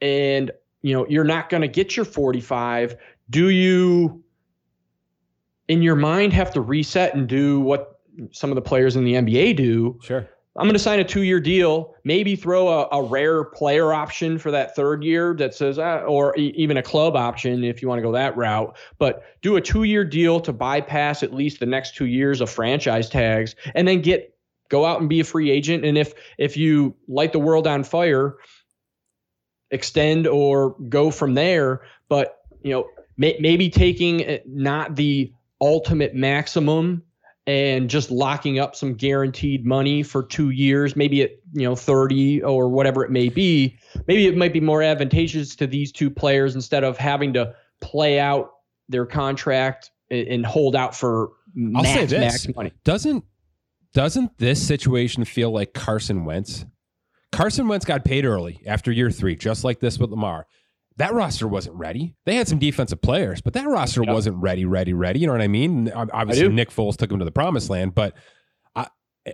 [SPEAKER 3] and you know you're not going to get your 45, do you, in your mind, have to reset and do what some of the players in the NBA do?
[SPEAKER 2] Sure.
[SPEAKER 3] I'm going to sign a two year deal, maybe throw a, a, rare player option for that third year that says, uh, or e- even a club option if you want to go that route. But do a two year deal to bypass at least the next two years of franchise tags and then get go out and be a free agent. And if if you light the world on fire, extend or go from there. But, you know, may, maybe taking uh, not the ultimate maximum and just locking up some guaranteed money for two years, maybe at you know 30 or whatever it may be, maybe it might be more advantageous to these two players instead of having to play out their contract and hold out for
[SPEAKER 2] I'll
[SPEAKER 3] max,
[SPEAKER 2] say this.
[SPEAKER 3] max money.
[SPEAKER 2] Doesn't doesn't this situation feel like Carson Wentz? Carson Wentz got paid early after year three, just like this with Lamar that roster wasn't ready. They had some defensive players, but that roster yep. wasn't ready, ready, ready. You know what I mean? Obviously, I Nick Foles took them to the promised land, but I,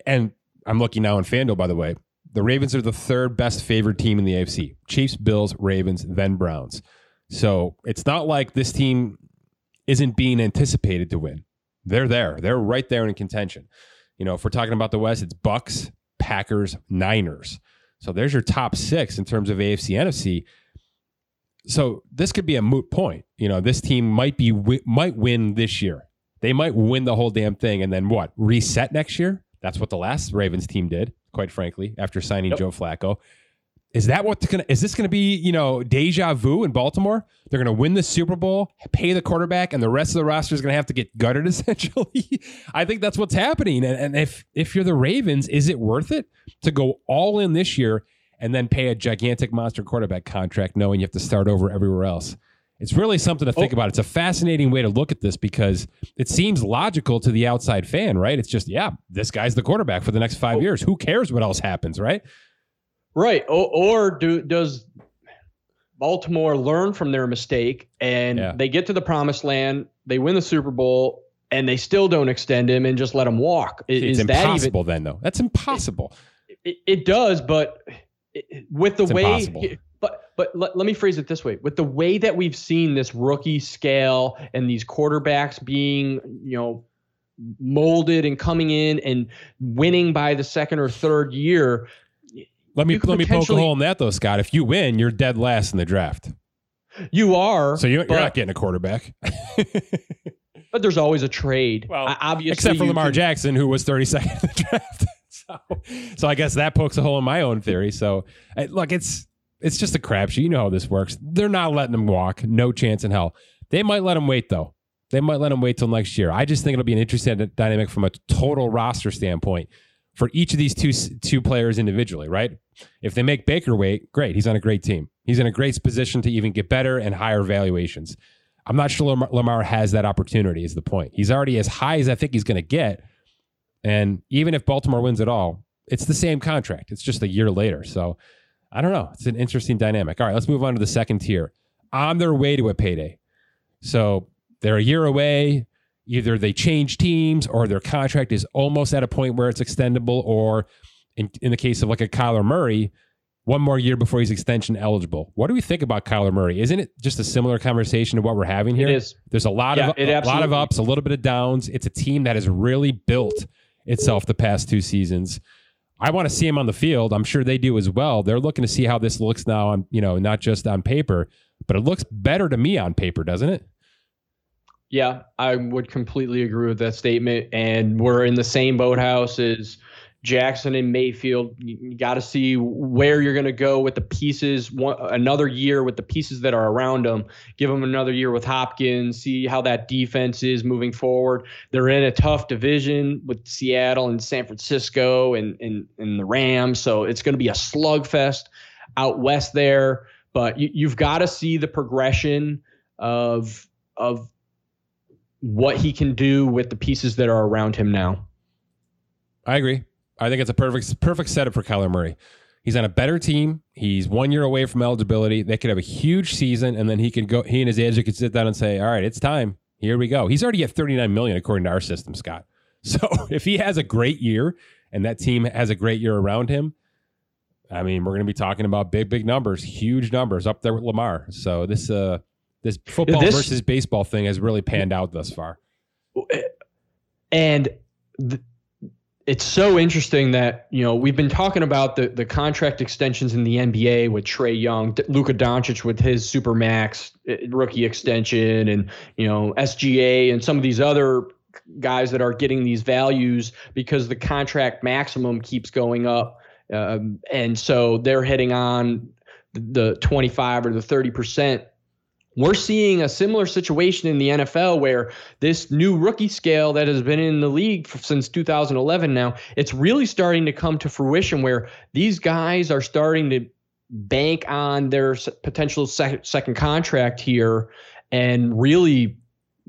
[SPEAKER 2] and I'm looking now in FanDuel, by the way. The Ravens are the third best favored team in the AFC. Chiefs, Bills, Ravens, then Browns. So it's not like this team isn't being anticipated to win. They're there. They're right there in contention. You know, if we're talking about the West, it's Bucs, Packers, Niners. So there's your top six in terms of AFC, NFC so this could be a moot point. You know, this team might be might win this year. They might win the whole damn thing, and then what? Reset next year? That's what the last Ravens team did, quite frankly, after signing yep. Joe Flacco. Is that what's gonna? Is this gonna be you know deja vu in Baltimore? They're gonna win the Super Bowl, pay the quarterback, and the rest of the roster is gonna have to get gutted. [laughs] Essentially, I think that's what's happening. And, and if if you're the Ravens, is it worth it to go all in this year and then pay a gigantic monster quarterback contract knowing you have to start over everywhere else. It's really something to think oh. about. It's a fascinating way to look at this because it seems logical to the outside fan, right? It's just, yeah, this guy's the quarterback for the next five oh. years. Who cares what else happens, right?
[SPEAKER 3] Right. Or, or do does Baltimore learn from their mistake and yeah. they get to the promised land, they win the Super Bowl, and they still don't extend him and just let him walk?
[SPEAKER 2] Is, it's impossible even, then, though. That's impossible.
[SPEAKER 3] It, it, it does, but with the it's way impossible. but but let, let me phrase it this way. With the way that we've seen this rookie scale and these quarterbacks being you know molded and coming in and winning by the second or third year
[SPEAKER 2] let me let me poke a hole in that though scott. If you win you're dead last in the draft.
[SPEAKER 3] You are
[SPEAKER 2] so you're, but, you're not getting a quarterback. [laughs]
[SPEAKER 3] But there's always a trade. Well obviously
[SPEAKER 2] except for lamar can, jackson who was 32nd in the draft [laughs] so, so I guess that pokes a hole in my own theory. So, look, it's it's just a crapshoot. You know how this works. They're not letting him walk. No chance in hell. They might let him wait though. They might let him wait till next year. I just think it'll be an interesting dynamic from a total roster standpoint for each of these two two players individually. Right? If they make Baker wait, great. He's on a great team. He's in a great position to even get better and higher valuations. I'm not sure Lamar has that opportunity. Is the point? He's already as high as I think he's going to get and even if Baltimore wins it all, it's the same contract. It's just a year later. So I don't know. It's an interesting dynamic. All right, let's move on to the second tier. On their way to a payday. So they're a year away. Either they change teams or their contract is almost at a point where it's extendable, or in, in the case of like a Kyler Murray, one more year before he's extension eligible. What do we think about Kyler Murray? Isn't it just a similar conversation to what we're having here?
[SPEAKER 3] It is.
[SPEAKER 2] There's a lot
[SPEAKER 3] Yeah,
[SPEAKER 2] of a lot of ups, a little bit of downs. It's a team that has really built itself the past two seasons. I want to see him on the field. I'm sure they do as well. They're looking to see how this looks now on, you know, not just on paper, but it looks better to me on paper, doesn't it?
[SPEAKER 3] Yeah, I would completely agree with that statement. And we're in the same boathouse as Jackson and Mayfield. You, got to see where you're going to go with the pieces. One, another year with the pieces that are around them. Give them another year with Hopkins. See how that defense is moving forward. They're in a tough division with Seattle and San Francisco and and, and the Rams. So it's going to be a slugfest out west there. But you, you've got to see the progression of of what he can do with the pieces that are around him now.
[SPEAKER 2] I agree. I think it's a perfect perfect setup for Kyler Murray. He's on a better team. He's one year away from eligibility. They could have a huge season, and then he can go. He and his agent could sit down and say, "All right, it's time. Here we go." He's already at 39 million according to our system, Scott. [laughs] So if he has a great year and that team has a great year around him, I mean, we're going to be talking about big, big numbers, huge numbers up there with Lamar. So this, uh, this football
[SPEAKER 3] This-
[SPEAKER 2] versus baseball thing has really panned out thus far.
[SPEAKER 3] And th- it's so interesting that you know we've been talking about the the contract extensions in the NBA with Trae Young, Luka Doncic with his supermax uh, rookie extension, and you know SGA and some of these other guys that are getting these values because the contract maximum keeps going up, um, and so they're hitting on the 25 or the 30 percent. We're seeing a similar situation in the NFL where this new rookie scale that has been in the league since 2011 now, it's really starting to come to fruition where these guys are starting to bank on their potential sec- second contract here and really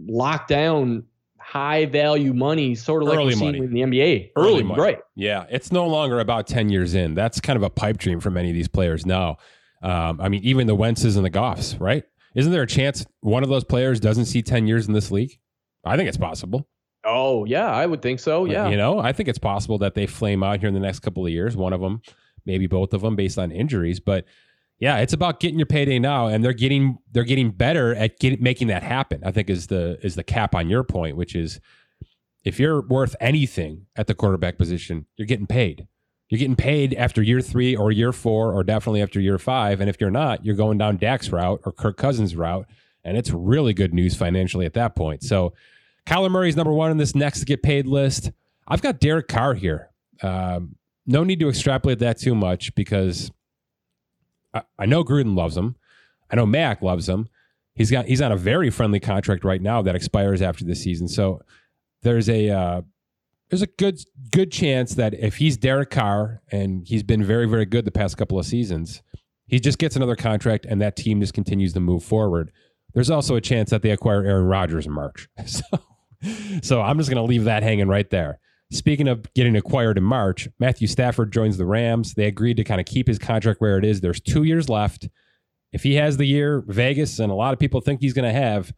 [SPEAKER 3] lock down high value money, sort of like
[SPEAKER 2] Early money.
[SPEAKER 3] in the NBA.
[SPEAKER 2] Early
[SPEAKER 3] Early,
[SPEAKER 2] money.
[SPEAKER 3] right?
[SPEAKER 2] Yeah, it's no longer about 10 years in. That's kind of a pipe dream for many of these players now. Um, I mean, even the Wentzes and the Goffs, right? Isn't there a chance one of those players doesn't see 10 years in this league? I think it's possible.
[SPEAKER 3] Oh yeah, I would think so. Yeah.
[SPEAKER 2] You know, I think it's possible that they flame out here in the next couple of years. One of them, maybe both of them, based on injuries. But yeah, it's about getting your payday now, and they're getting they're getting better at get, making that happen. I think is the is the cap on your point, which is if you're worth anything at the quarterback position, you're getting paid. You're getting paid after year three or year four, or definitely after year five. And if you're not, you're going down Dak's route or Kirk Cousins' route, and it's really good news financially at that point. So. Kyler Murray's number one on this next to get paid list. I've got Derek Carr here. Um, no need to extrapolate that too much because I, I know Gruden loves him. I know Mac loves him. He's got he's on a very friendly contract right now that expires after this season. So there's a uh, there's a good good chance that if he's Derek Carr and he's been very very good the past couple of seasons, he just gets another contract and that team just continues to move forward. There's also a chance that they acquire Aaron Rodgers in March. [laughs] So so I'm just going to leave that hanging right there. Speaking of getting acquired in March, Matthew Stafford joins the Rams. They agreed to kind of keep his contract where it is. There's two years left. If he has the year Vegas and a lot of people think he's going to have,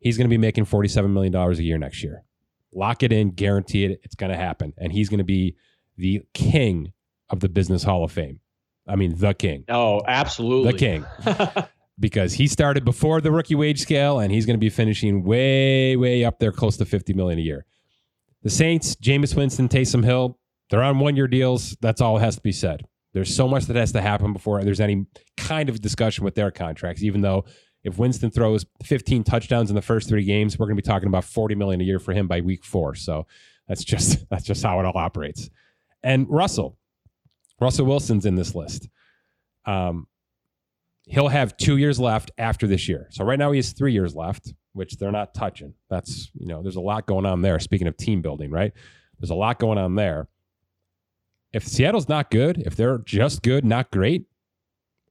[SPEAKER 2] he's going to be making $47 million a year next year. Lock it in, guarantee it. It's going to happen. And he's going to be the king of the Business Hall of Fame. I mean, the king.
[SPEAKER 3] Oh, absolutely.
[SPEAKER 2] The king [laughs] because he started before the rookie wage scale and he's going to be finishing way, way up there, close to 50 million a year. The Saints, Jameis Winston, Taysom Hill, they're on one year deals. That's all has to be said. There's so much that has to happen before there's any kind of discussion with their contracts, even though if Winston throws 15 touchdowns in the first three games, we're going to be talking about 40 million a year for him by week four. So that's just [laughs] that's just how it all operates. And Russell, Russell Wilson's in this list. Um, he'll have two years left after this year. So right now he has three years left, which they're not touching. That's you know, there's a lot going on there. Speaking of team building, right? There's a lot going on there. If Seattle's not good, if they're just good, not great,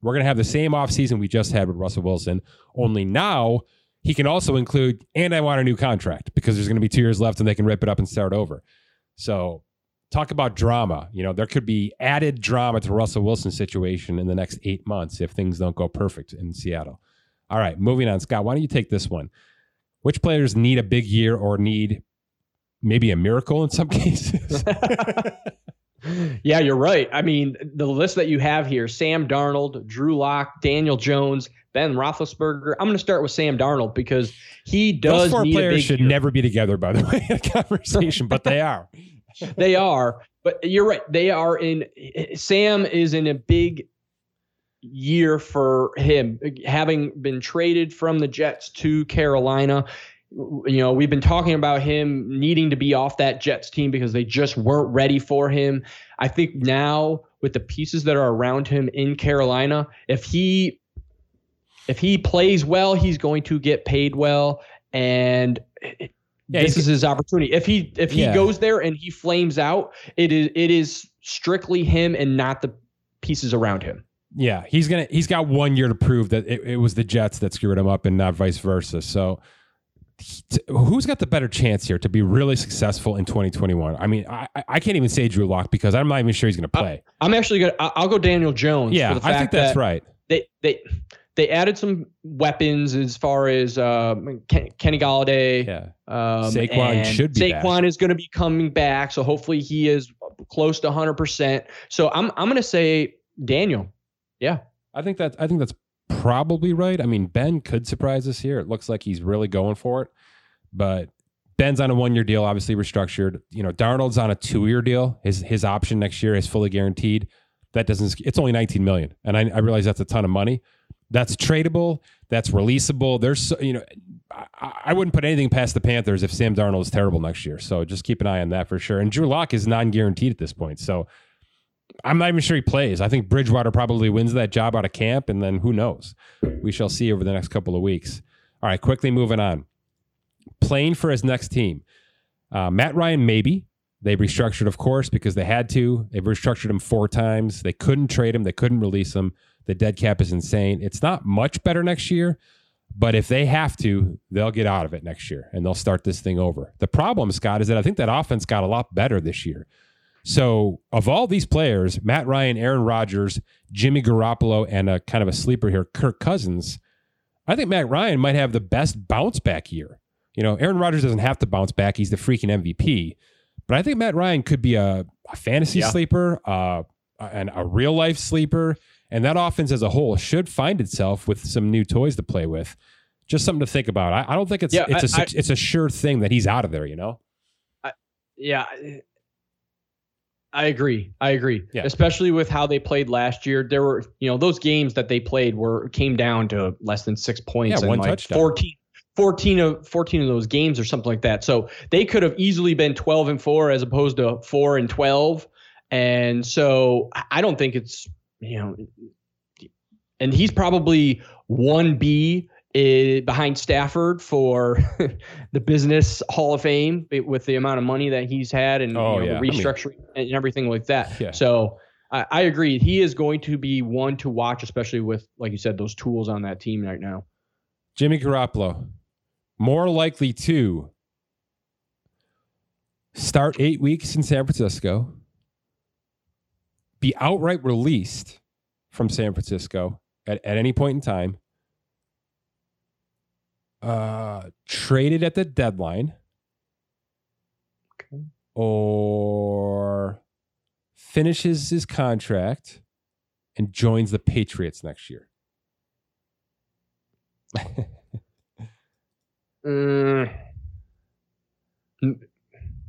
[SPEAKER 2] we're gonna have the same offseason we just had with Russell Wilson. Only now he can also include, and I want a new contract because there's gonna be two years left and they can rip it up and start over. So talk about drama. You know, there could be added drama to Russell Wilson's situation in the next eight months if things don't go perfect in Seattle. All right, moving on. Scott, why don't you take this one? Which players need a big year or need maybe a miracle in some [laughs] cases? [laughs]
[SPEAKER 3] yeah, you're right. I mean, the list that you have here Sam Darnold, Drew Lock, Daniel Jones, Ben Roethlisberger. I'm going to start with Sam Darnold because he does.
[SPEAKER 2] Those four players should
[SPEAKER 3] year.
[SPEAKER 2] never be together, by the [laughs] way, in a conversation, but they are. [laughs]
[SPEAKER 3] they are. But you're right. They are in. Sam is in a big year for him, having been traded from the Jets to Carolina you know, we've been talking about him needing to be off that Jets team because they just weren't ready for him. I think now with the pieces that are around him in Carolina, if he if he plays well, he's going to get paid well and yeah, this is his opportunity. If he if he yeah. goes there and he flames out, it is it is strictly him and not the pieces around him.
[SPEAKER 2] Yeah, he's gonna he's got one year to prove that it, it was the Jets that screwed him up and not vice versa. So who's got the better chance here to be really successful in 2021? I mean, I, I can't even say Drew Lock because I'm not even sure he's going to play.
[SPEAKER 3] I'm actually going to, I'll go Daniel Jones.
[SPEAKER 2] Yeah, I think that's
[SPEAKER 3] that
[SPEAKER 2] right.
[SPEAKER 3] They, they, they added some weapons as far as uh, Kenny Golladay.
[SPEAKER 2] Yeah. Um, Saquon should be
[SPEAKER 3] Saquon
[SPEAKER 2] back.
[SPEAKER 3] is going to be coming back. So hopefully he is close to 100%. So I'm, I'm going to say Daniel. Yeah.
[SPEAKER 2] I think that I think that's probably right. I mean, Ben could surprise us here. It looks like he's really going for it, but Ben's on a one year deal, obviously restructured. You know, Darnold's on a two year deal. His his option next year is fully guaranteed. That doesn't. It's only 19 million, and I, I realize that's a ton of money. That's tradable. That's releasable. There's, you know, I, I, wouldn't put anything past the Panthers if Sam Darnold is terrible next year. So just keep an eye on that for sure. And Drew Lock is non guaranteed at this point. So I'm not even sure he plays. I think Bridgewater probably wins that job out of camp, and then who knows? We shall see over the next couple of weeks. All right, quickly moving on. Playing for his next team. Uh, Matt Ryan, maybe. They restructured, of course, because they had to. They've restructured him four times. They couldn't trade him, they couldn't release him. The dead cap is insane. It's not much better next year, but if they have to, they'll get out of it next year and they'll start this thing over. The problem, Scott, is that I think that offense got a lot better this year. So, of all these players, Matt Ryan, Aaron Rodgers, Jimmy Garoppolo, and a kind of a sleeper here, Kirk Cousins, I think Matt Ryan might have the best bounce back year. You know, Aaron Rodgers doesn't have to bounce back; he's the freaking MVP. But I think Matt Ryan could be a, a fantasy yeah. sleeper, uh, and a real life sleeper, and that offense as a whole should find itself with some new toys to play with. Just something to think about. I, I don't think it's yeah, it's I, a I, it's a sure thing that he's out of there. You know.
[SPEAKER 3] I, yeah, I agree. I agree. Yeah. Especially with how they played last year. There were, you know, those games that they played were came down to less than six points
[SPEAKER 2] yeah, one
[SPEAKER 3] like
[SPEAKER 2] touchdown.
[SPEAKER 3] 14, 14 of 14 of those games or something like that. So they could have easily been 12 and 4 as opposed to 4 and 12. And so I don't think it's, you know, and he's probably 1B Eh, behind Stafford for [laughs] the business Hall of Fame with the amount of money that he's had and
[SPEAKER 2] oh,
[SPEAKER 3] you know,
[SPEAKER 2] yeah.
[SPEAKER 3] the restructuring I mean, and everything like that.
[SPEAKER 2] Yeah.
[SPEAKER 3] So I, I, agree. He is going to be one to watch, especially with, like you said, those tools on that team right now.
[SPEAKER 2] Jimmy Garoppolo, more likely to start eight weeks in San Francisco, be outright released from San Francisco at, at any point in time uh, traded at the deadline
[SPEAKER 3] okay.
[SPEAKER 2] or finishes his contract and joins the Patriots next year. [laughs]
[SPEAKER 3] mm.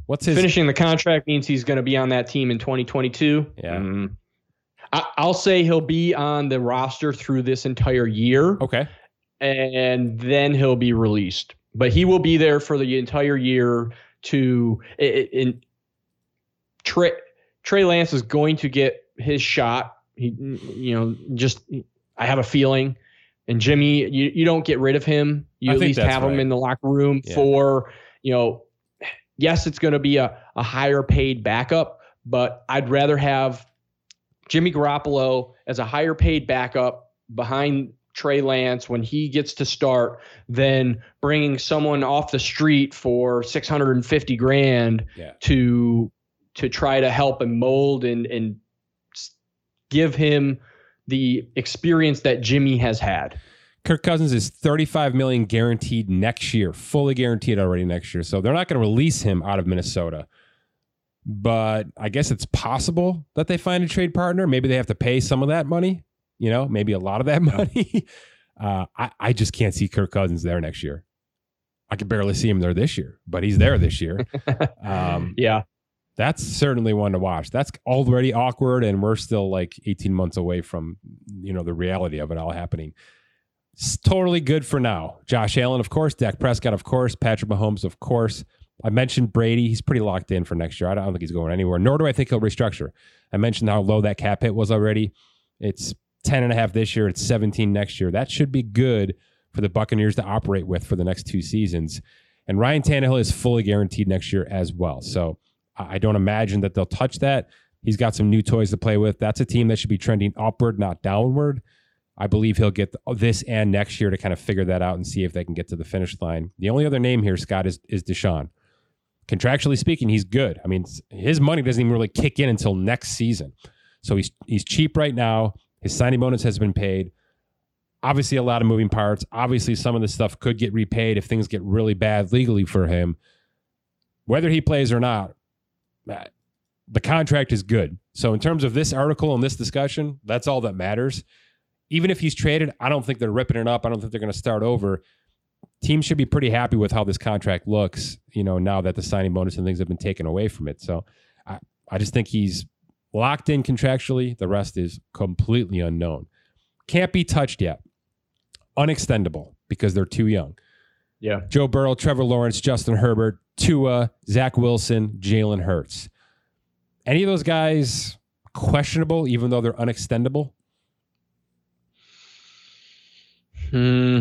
[SPEAKER 2] What's his
[SPEAKER 3] finishing the contract means he's going to be on that team in 2022?
[SPEAKER 2] Yeah. Mm.
[SPEAKER 3] I, will say he'll be on the roster through this entire year.
[SPEAKER 2] Okay
[SPEAKER 3] and then he'll be released. But he will be there for the entire year to in Trey Trey Lance is going to get his shot. He you know just I have a feeling. And Jimmy, you, you don't get rid of him. You
[SPEAKER 2] I
[SPEAKER 3] at least have
[SPEAKER 2] right.
[SPEAKER 3] him in the locker room yeah. for, you know, yes, it's going to be a, a higher paid backup, but I'd rather have Jimmy Garoppolo as a higher paid backup behind Trey Lance when he gets to start than bringing someone off the street for 650 grand
[SPEAKER 2] yeah.
[SPEAKER 3] to to try to help and mold and and give him the experience that Jimmy has had.
[SPEAKER 2] Kirk Cousins is 35 million guaranteed next year, fully guaranteed already next year. So they're not going to release him out of Minnesota. But I guess it's possible that they find a trade partner. Maybe they have to pay some of that money, you know, maybe a lot of that [laughs] money. uh, I, I just can't see Kirk Cousins there next year. I can barely see him there this year, but he's there this year. [laughs]
[SPEAKER 3] Um, yeah.
[SPEAKER 2] That's certainly one to watch. That's already awkward, and we're still like 18 months away from, you know, the reality of it all happening. It's totally good for now. Josh Allen, of course. Dak Prescott, of course. Patrick Mahomes, of course. I mentioned Brady. He's pretty locked in for next year. I don't think he's going anywhere, nor do I think he'll restructure. I mentioned how low that cap hit was already. It's 10 and a half this year. It's 17 next year. That should be good for the Buccaneers to operate with for the next two seasons. And Ryan Tannehill is fully guaranteed next year as well. So I don't imagine that they'll touch that. He's got some new toys to play with. That's a team that should be trending upward, not downward. I believe he'll get this and next year to kind of figure that out and see if they can get to the finish line. The only other name here, Scott, is, is Deshaun. Contractually speaking, he's good. I mean, his money doesn't even really kick in until next season. So he's he's cheap right now. His signing bonus has been paid. Obviously, a lot of moving parts. Obviously, some of this stuff could get repaid if things get really bad legally for him. Whether he plays or not, uh, the contract is good. So, in terms of this article and this discussion, that's all that matters. Even if he's traded, I don't think they're ripping it up. I don't think they're going to start over. Teams should be pretty happy with how this contract looks, you know, now that the signing bonus and things have been taken away from it. So, I, I just think he's locked in contractually. The rest is completely unknown. Can't be touched yet. Unextendable because they're too young.
[SPEAKER 3] Yeah.
[SPEAKER 2] Joe Burrow, Trevor Lawrence, Justin Herbert, Tua, Zach Wilson, Jalen Hurts. Any of those guys questionable, even though they're unextendable?
[SPEAKER 3] Hmm.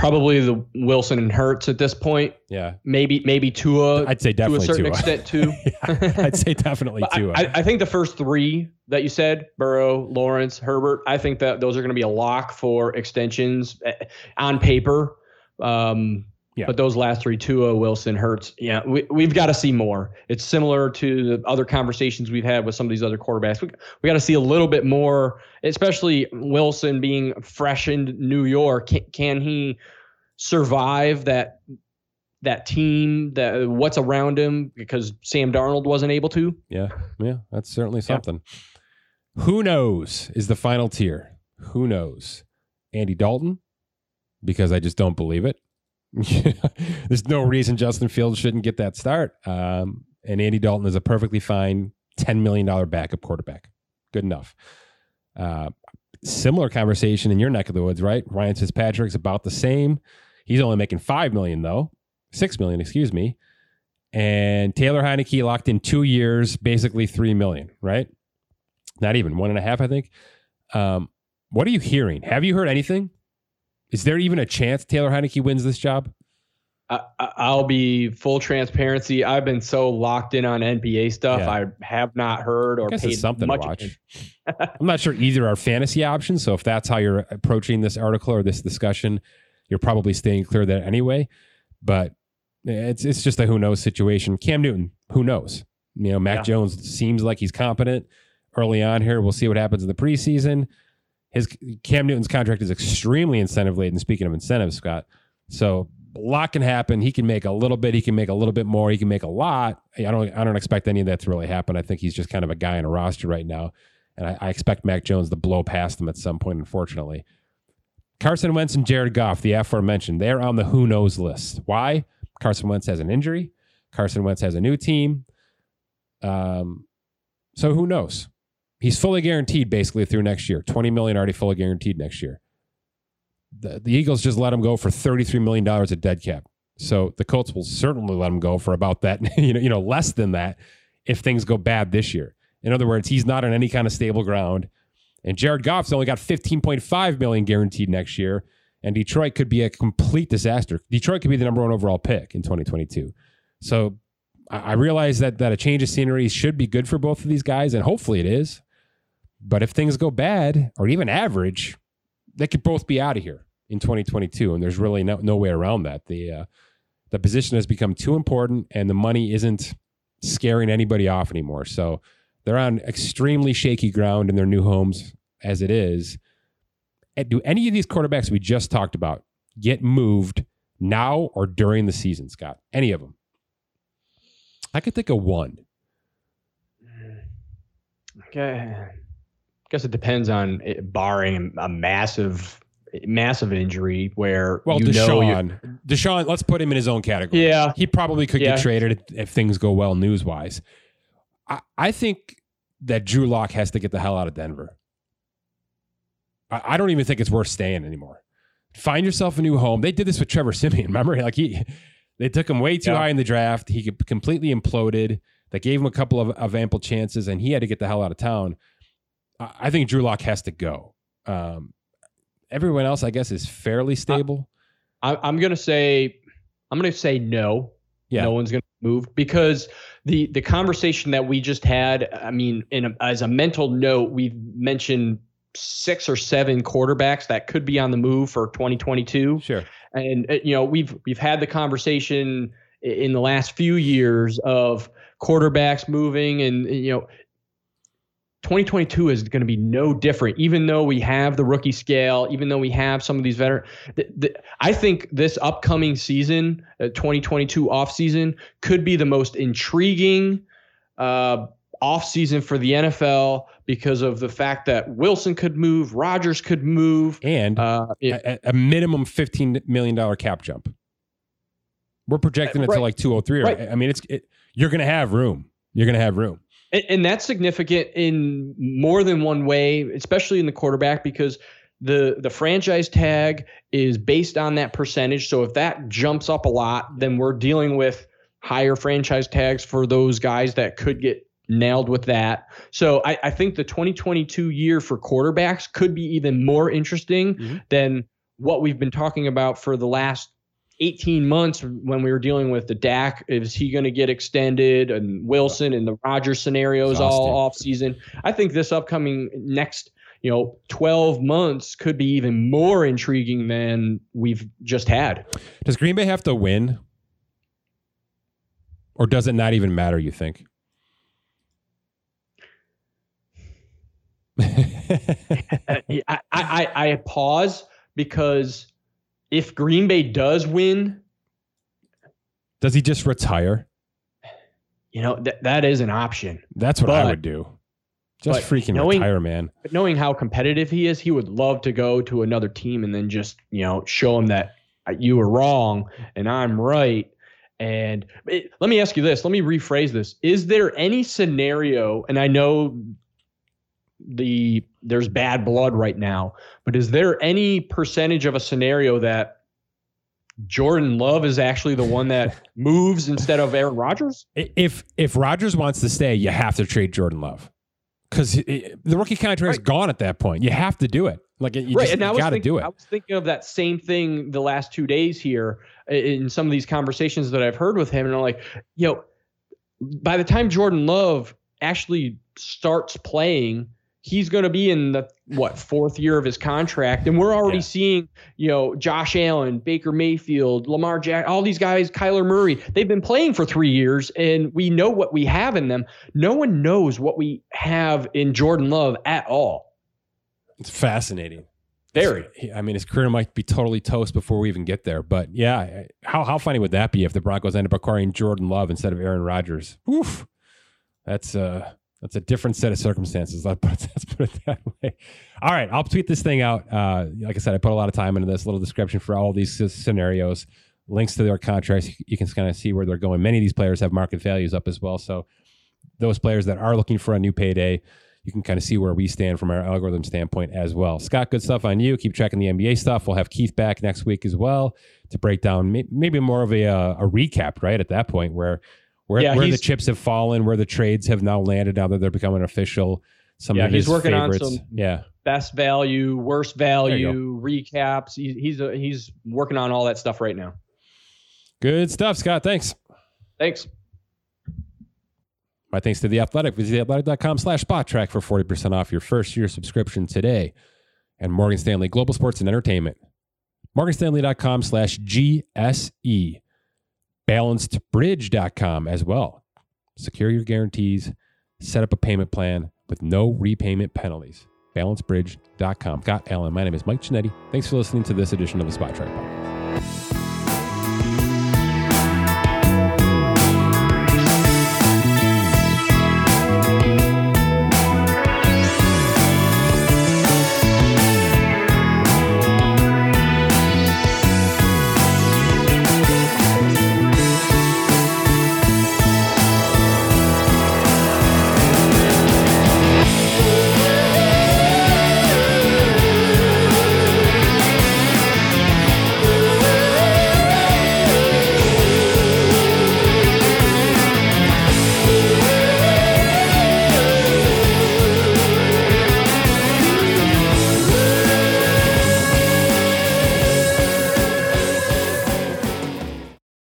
[SPEAKER 3] Probably the Wilson and Hurts at this point.
[SPEAKER 2] Yeah.
[SPEAKER 3] Maybe maybe Tua.
[SPEAKER 2] I'd say definitely
[SPEAKER 3] to a certain
[SPEAKER 2] Tua.
[SPEAKER 3] extent too. [laughs]
[SPEAKER 2] yeah, I'd say definitely [laughs] Tua.
[SPEAKER 3] I, I, think the first three that you said, Burrow, Lawrence, Herbert, I think that those are going to be a lock for extensions eh, on paper. Um,
[SPEAKER 2] Yeah.
[SPEAKER 3] But those last three, Tua, Wilson, Hurts, yeah, we, we've got to see more. It's similar to the other conversations we've had with some of these other quarterbacks. We, we got to see a little bit more, especially Wilson being fresh in New York. Can, can he survive that that team, that what's around him? Because Sam Darnold wasn't able to.
[SPEAKER 2] yeah, yeah, that's certainly something. Who knows is the final tier. Who knows? Andy Dalton, because I just don't believe it. [laughs] There's no reason Justin Fields shouldn't get that start. Um, and Andy Dalton is a perfectly fine $10 million backup quarterback. Good enough. Uh, similar conversation in your neck of the woods, right? Ryan Fitzpatrick's about the same. He's only making 5 million, though. 6 million, excuse me. And Taylor Heinicke locked in two years, basically 3 million, right? Not even one and a half, I think. Um, what are you hearing? Have you heard anything? Is there even a chance Taylor Heinicke wins this job?
[SPEAKER 3] I, I'll be full transparency. I've been so locked in on NBA stuff.
[SPEAKER 2] Yeah.
[SPEAKER 3] I have not heard or paid
[SPEAKER 2] something
[SPEAKER 3] much
[SPEAKER 2] to watch. [laughs] I'm not sure either are fantasy options. So if that's how you're approaching this article or this discussion, you're probably staying clear of that anyway. But it's it's just a who knows situation. Cam Newton, who knows? You know, Mac
[SPEAKER 3] Yeah.
[SPEAKER 2] Jones seems like he's competent early on here. We'll see what happens in the preseason. His Cam Newton's contract is extremely incentive laden. Speaking of incentives, Scott, so a lot can happen. He can make a little bit. He can make a little bit more. He can make a lot. I don't. I don't expect any of that to really happen. I think he's just kind of a guy in a roster right now, and I, I expect Mac Jones to blow past him at some point. Unfortunately, Carson Wentz and Jared Goff, the aforementioned, they're on the who knows list. Why? Carson Wentz has an injury. Carson Wentz has a new team. Um, so who knows? He's fully guaranteed basically through next year. Twenty million already fully guaranteed next year. The, the Eagles just let him go for thirty-three million dollars at dead cap. So the Colts will certainly let him go for about that, [laughs] you know, you know, less than that if things go bad this year. In other words, he's not on any kind of stable ground. And Jared Goff's only got 15.5 million guaranteed next year. And Detroit could be a complete disaster. Detroit could be the number one overall pick in 2022. So I realize that that a change of scenery should be good for both of these guys, and hopefully it is. But if things go bad or even average, they could both be out of here in 2022, and there's really no, no way around that. The uh, the position has become too important, and the money isn't scaring anybody off anymore. So they're on extremely shaky ground in their new homes as it is. Do any of these quarterbacks we just talked about get moved now or during the season, Scott? Any of them? I could think of one.
[SPEAKER 3] Okay. I guess it depends on it, barring a massive, massive injury where
[SPEAKER 2] well,
[SPEAKER 3] you
[SPEAKER 2] Deshaun, Deshaun, let's put him in his own category.
[SPEAKER 3] Yeah,
[SPEAKER 2] he probably could
[SPEAKER 3] yeah.
[SPEAKER 2] get traded if, things go well news wise. I, I think that Drew Lock has to get the hell out of Denver. I, I don't even think it's worth staying anymore. Find yourself a new home. They did this with Trevor Siemian. [laughs] Remember, like he, they took him way too yeah. high in the draft. He completely imploded. That gave him a couple of, of ample chances, and he had to get the hell out of town. I, think Drew Lock has to go. Um, everyone else, I guess, is fairly stable.
[SPEAKER 3] I, I'm going to say, I'm going to say no.
[SPEAKER 2] Yeah.
[SPEAKER 3] No one's going to move because the the conversation that we just had. I mean, in a, as a mental note, we've mentioned six or seven quarterbacks that could be on the move for 2022.
[SPEAKER 2] Sure.
[SPEAKER 3] And uh, you know, we've we've had the conversation in the last few years of quarterbacks moving and you know 2022 is going to be no different even though we have the rookie scale even though we have some of these veteran the, the, i think this upcoming season uh, 2022 off season could be the most intriguing uh, off season for the nfl because of the fact that wilson could move Rodgers could move
[SPEAKER 2] and uh, it, a, a, minimum 15 million dollar cap jump we're projecting it right. to like 203 right. i mean it's it, you're going to have room. You're going to have room.
[SPEAKER 3] And, and, that's significant in more than one way, especially in the quarterback, because the the franchise tag is based on that percentage. So if that jumps up a lot, then we're dealing with higher franchise tags for those guys that could get nailed with that. So I, I think the 2022 year for quarterbacks could be even more interesting mm-hmm. than what we've been talking about for the last 18 months when we were dealing with the Dak. Is he going to get extended and Wilson and the Rodgers scenarios Exhausting. all off season? I think this upcoming next, you know, 12 months could be even more intriguing than we've just had.
[SPEAKER 2] Does Green Bay have to win? Or does it not even matter, you think? [laughs]
[SPEAKER 3] I, I, I pause because if Green Bay does win,
[SPEAKER 2] does he just retire?
[SPEAKER 3] You know, that that is an option.
[SPEAKER 2] That's what but, I would do. Just freaking knowing, retire, man.
[SPEAKER 3] But knowing how competitive he is, he would love to go to another team and then just, you know, show him that uh, you were wrong and I'm right. And it, let me ask you this. Let me rephrase this. Is there any scenario, and I know the there's bad blood right now. But is there any percentage of a scenario that Jordan Love is actually the one that [laughs] moves instead of Aaron Rodgers?
[SPEAKER 2] If if Rodgers wants to stay, you have to trade Jordan Love because the rookie contract right. is gone at that point. You have to do it. Like you right, just, got to do it.
[SPEAKER 3] I was thinking of that same thing the last two days here in some of these conversations that I've heard with him, and I'm like, you know, by the time Jordan Love actually starts playing he's going to be in the what fourth year of his contract. And we're already yeah. seeing you know josh allen baker mayfield lamar jack all these guys kyler murray they've been playing for three years and we know what we have in them. No one knows what we have in jordan love at all.
[SPEAKER 2] It's fascinating.
[SPEAKER 3] Very.
[SPEAKER 2] I mean his career might be totally toast before we even get there but yeah how, how funny would that be if the broncos end up acquiring jordan love instead of aaron rodgers? Oof. that's uh that's a different set of circumstances. Let's put, it, [laughs] let's put it that way. All right, I'll tweet this thing out. Uh, like I said, I put a lot of time into this little description for all these scenarios, links to their contracts. You can kind of see where they're going. Many of these players have market values up as well. So those players that are looking for a new payday, you can kind of see where we stand from our algorithm standpoint as well. Scott, good stuff on you. Keep tracking the NBA stuff. We'll have Keith back next week as well to break down maybe more of a, uh, a recap, right? At that point, where where, yeah, where the chips have fallen, where the trades have now landed now that they're becoming official. Some yeah, of his he's working favorites. on some yeah.
[SPEAKER 3] best value, worst value recaps. He, he's a, he's working on all that stuff right now.
[SPEAKER 2] Good stuff, Scott. Thanks.
[SPEAKER 3] Thanks.
[SPEAKER 2] My thanks to The Athletic. Visit theathletic.com slash Spotrac for 40% off your first year subscription today. And Morgan Stanley Global Sports and Entertainment. MorganStanley.com slash GSE balancedbridge.com as well. secure your guarantees, set up a payment plan with no repayment penalties. BalancedBridge.com. Scot Allen. My name is Mike Ginnitti. Thanks for listening to this edition of the Spotrac Podcast.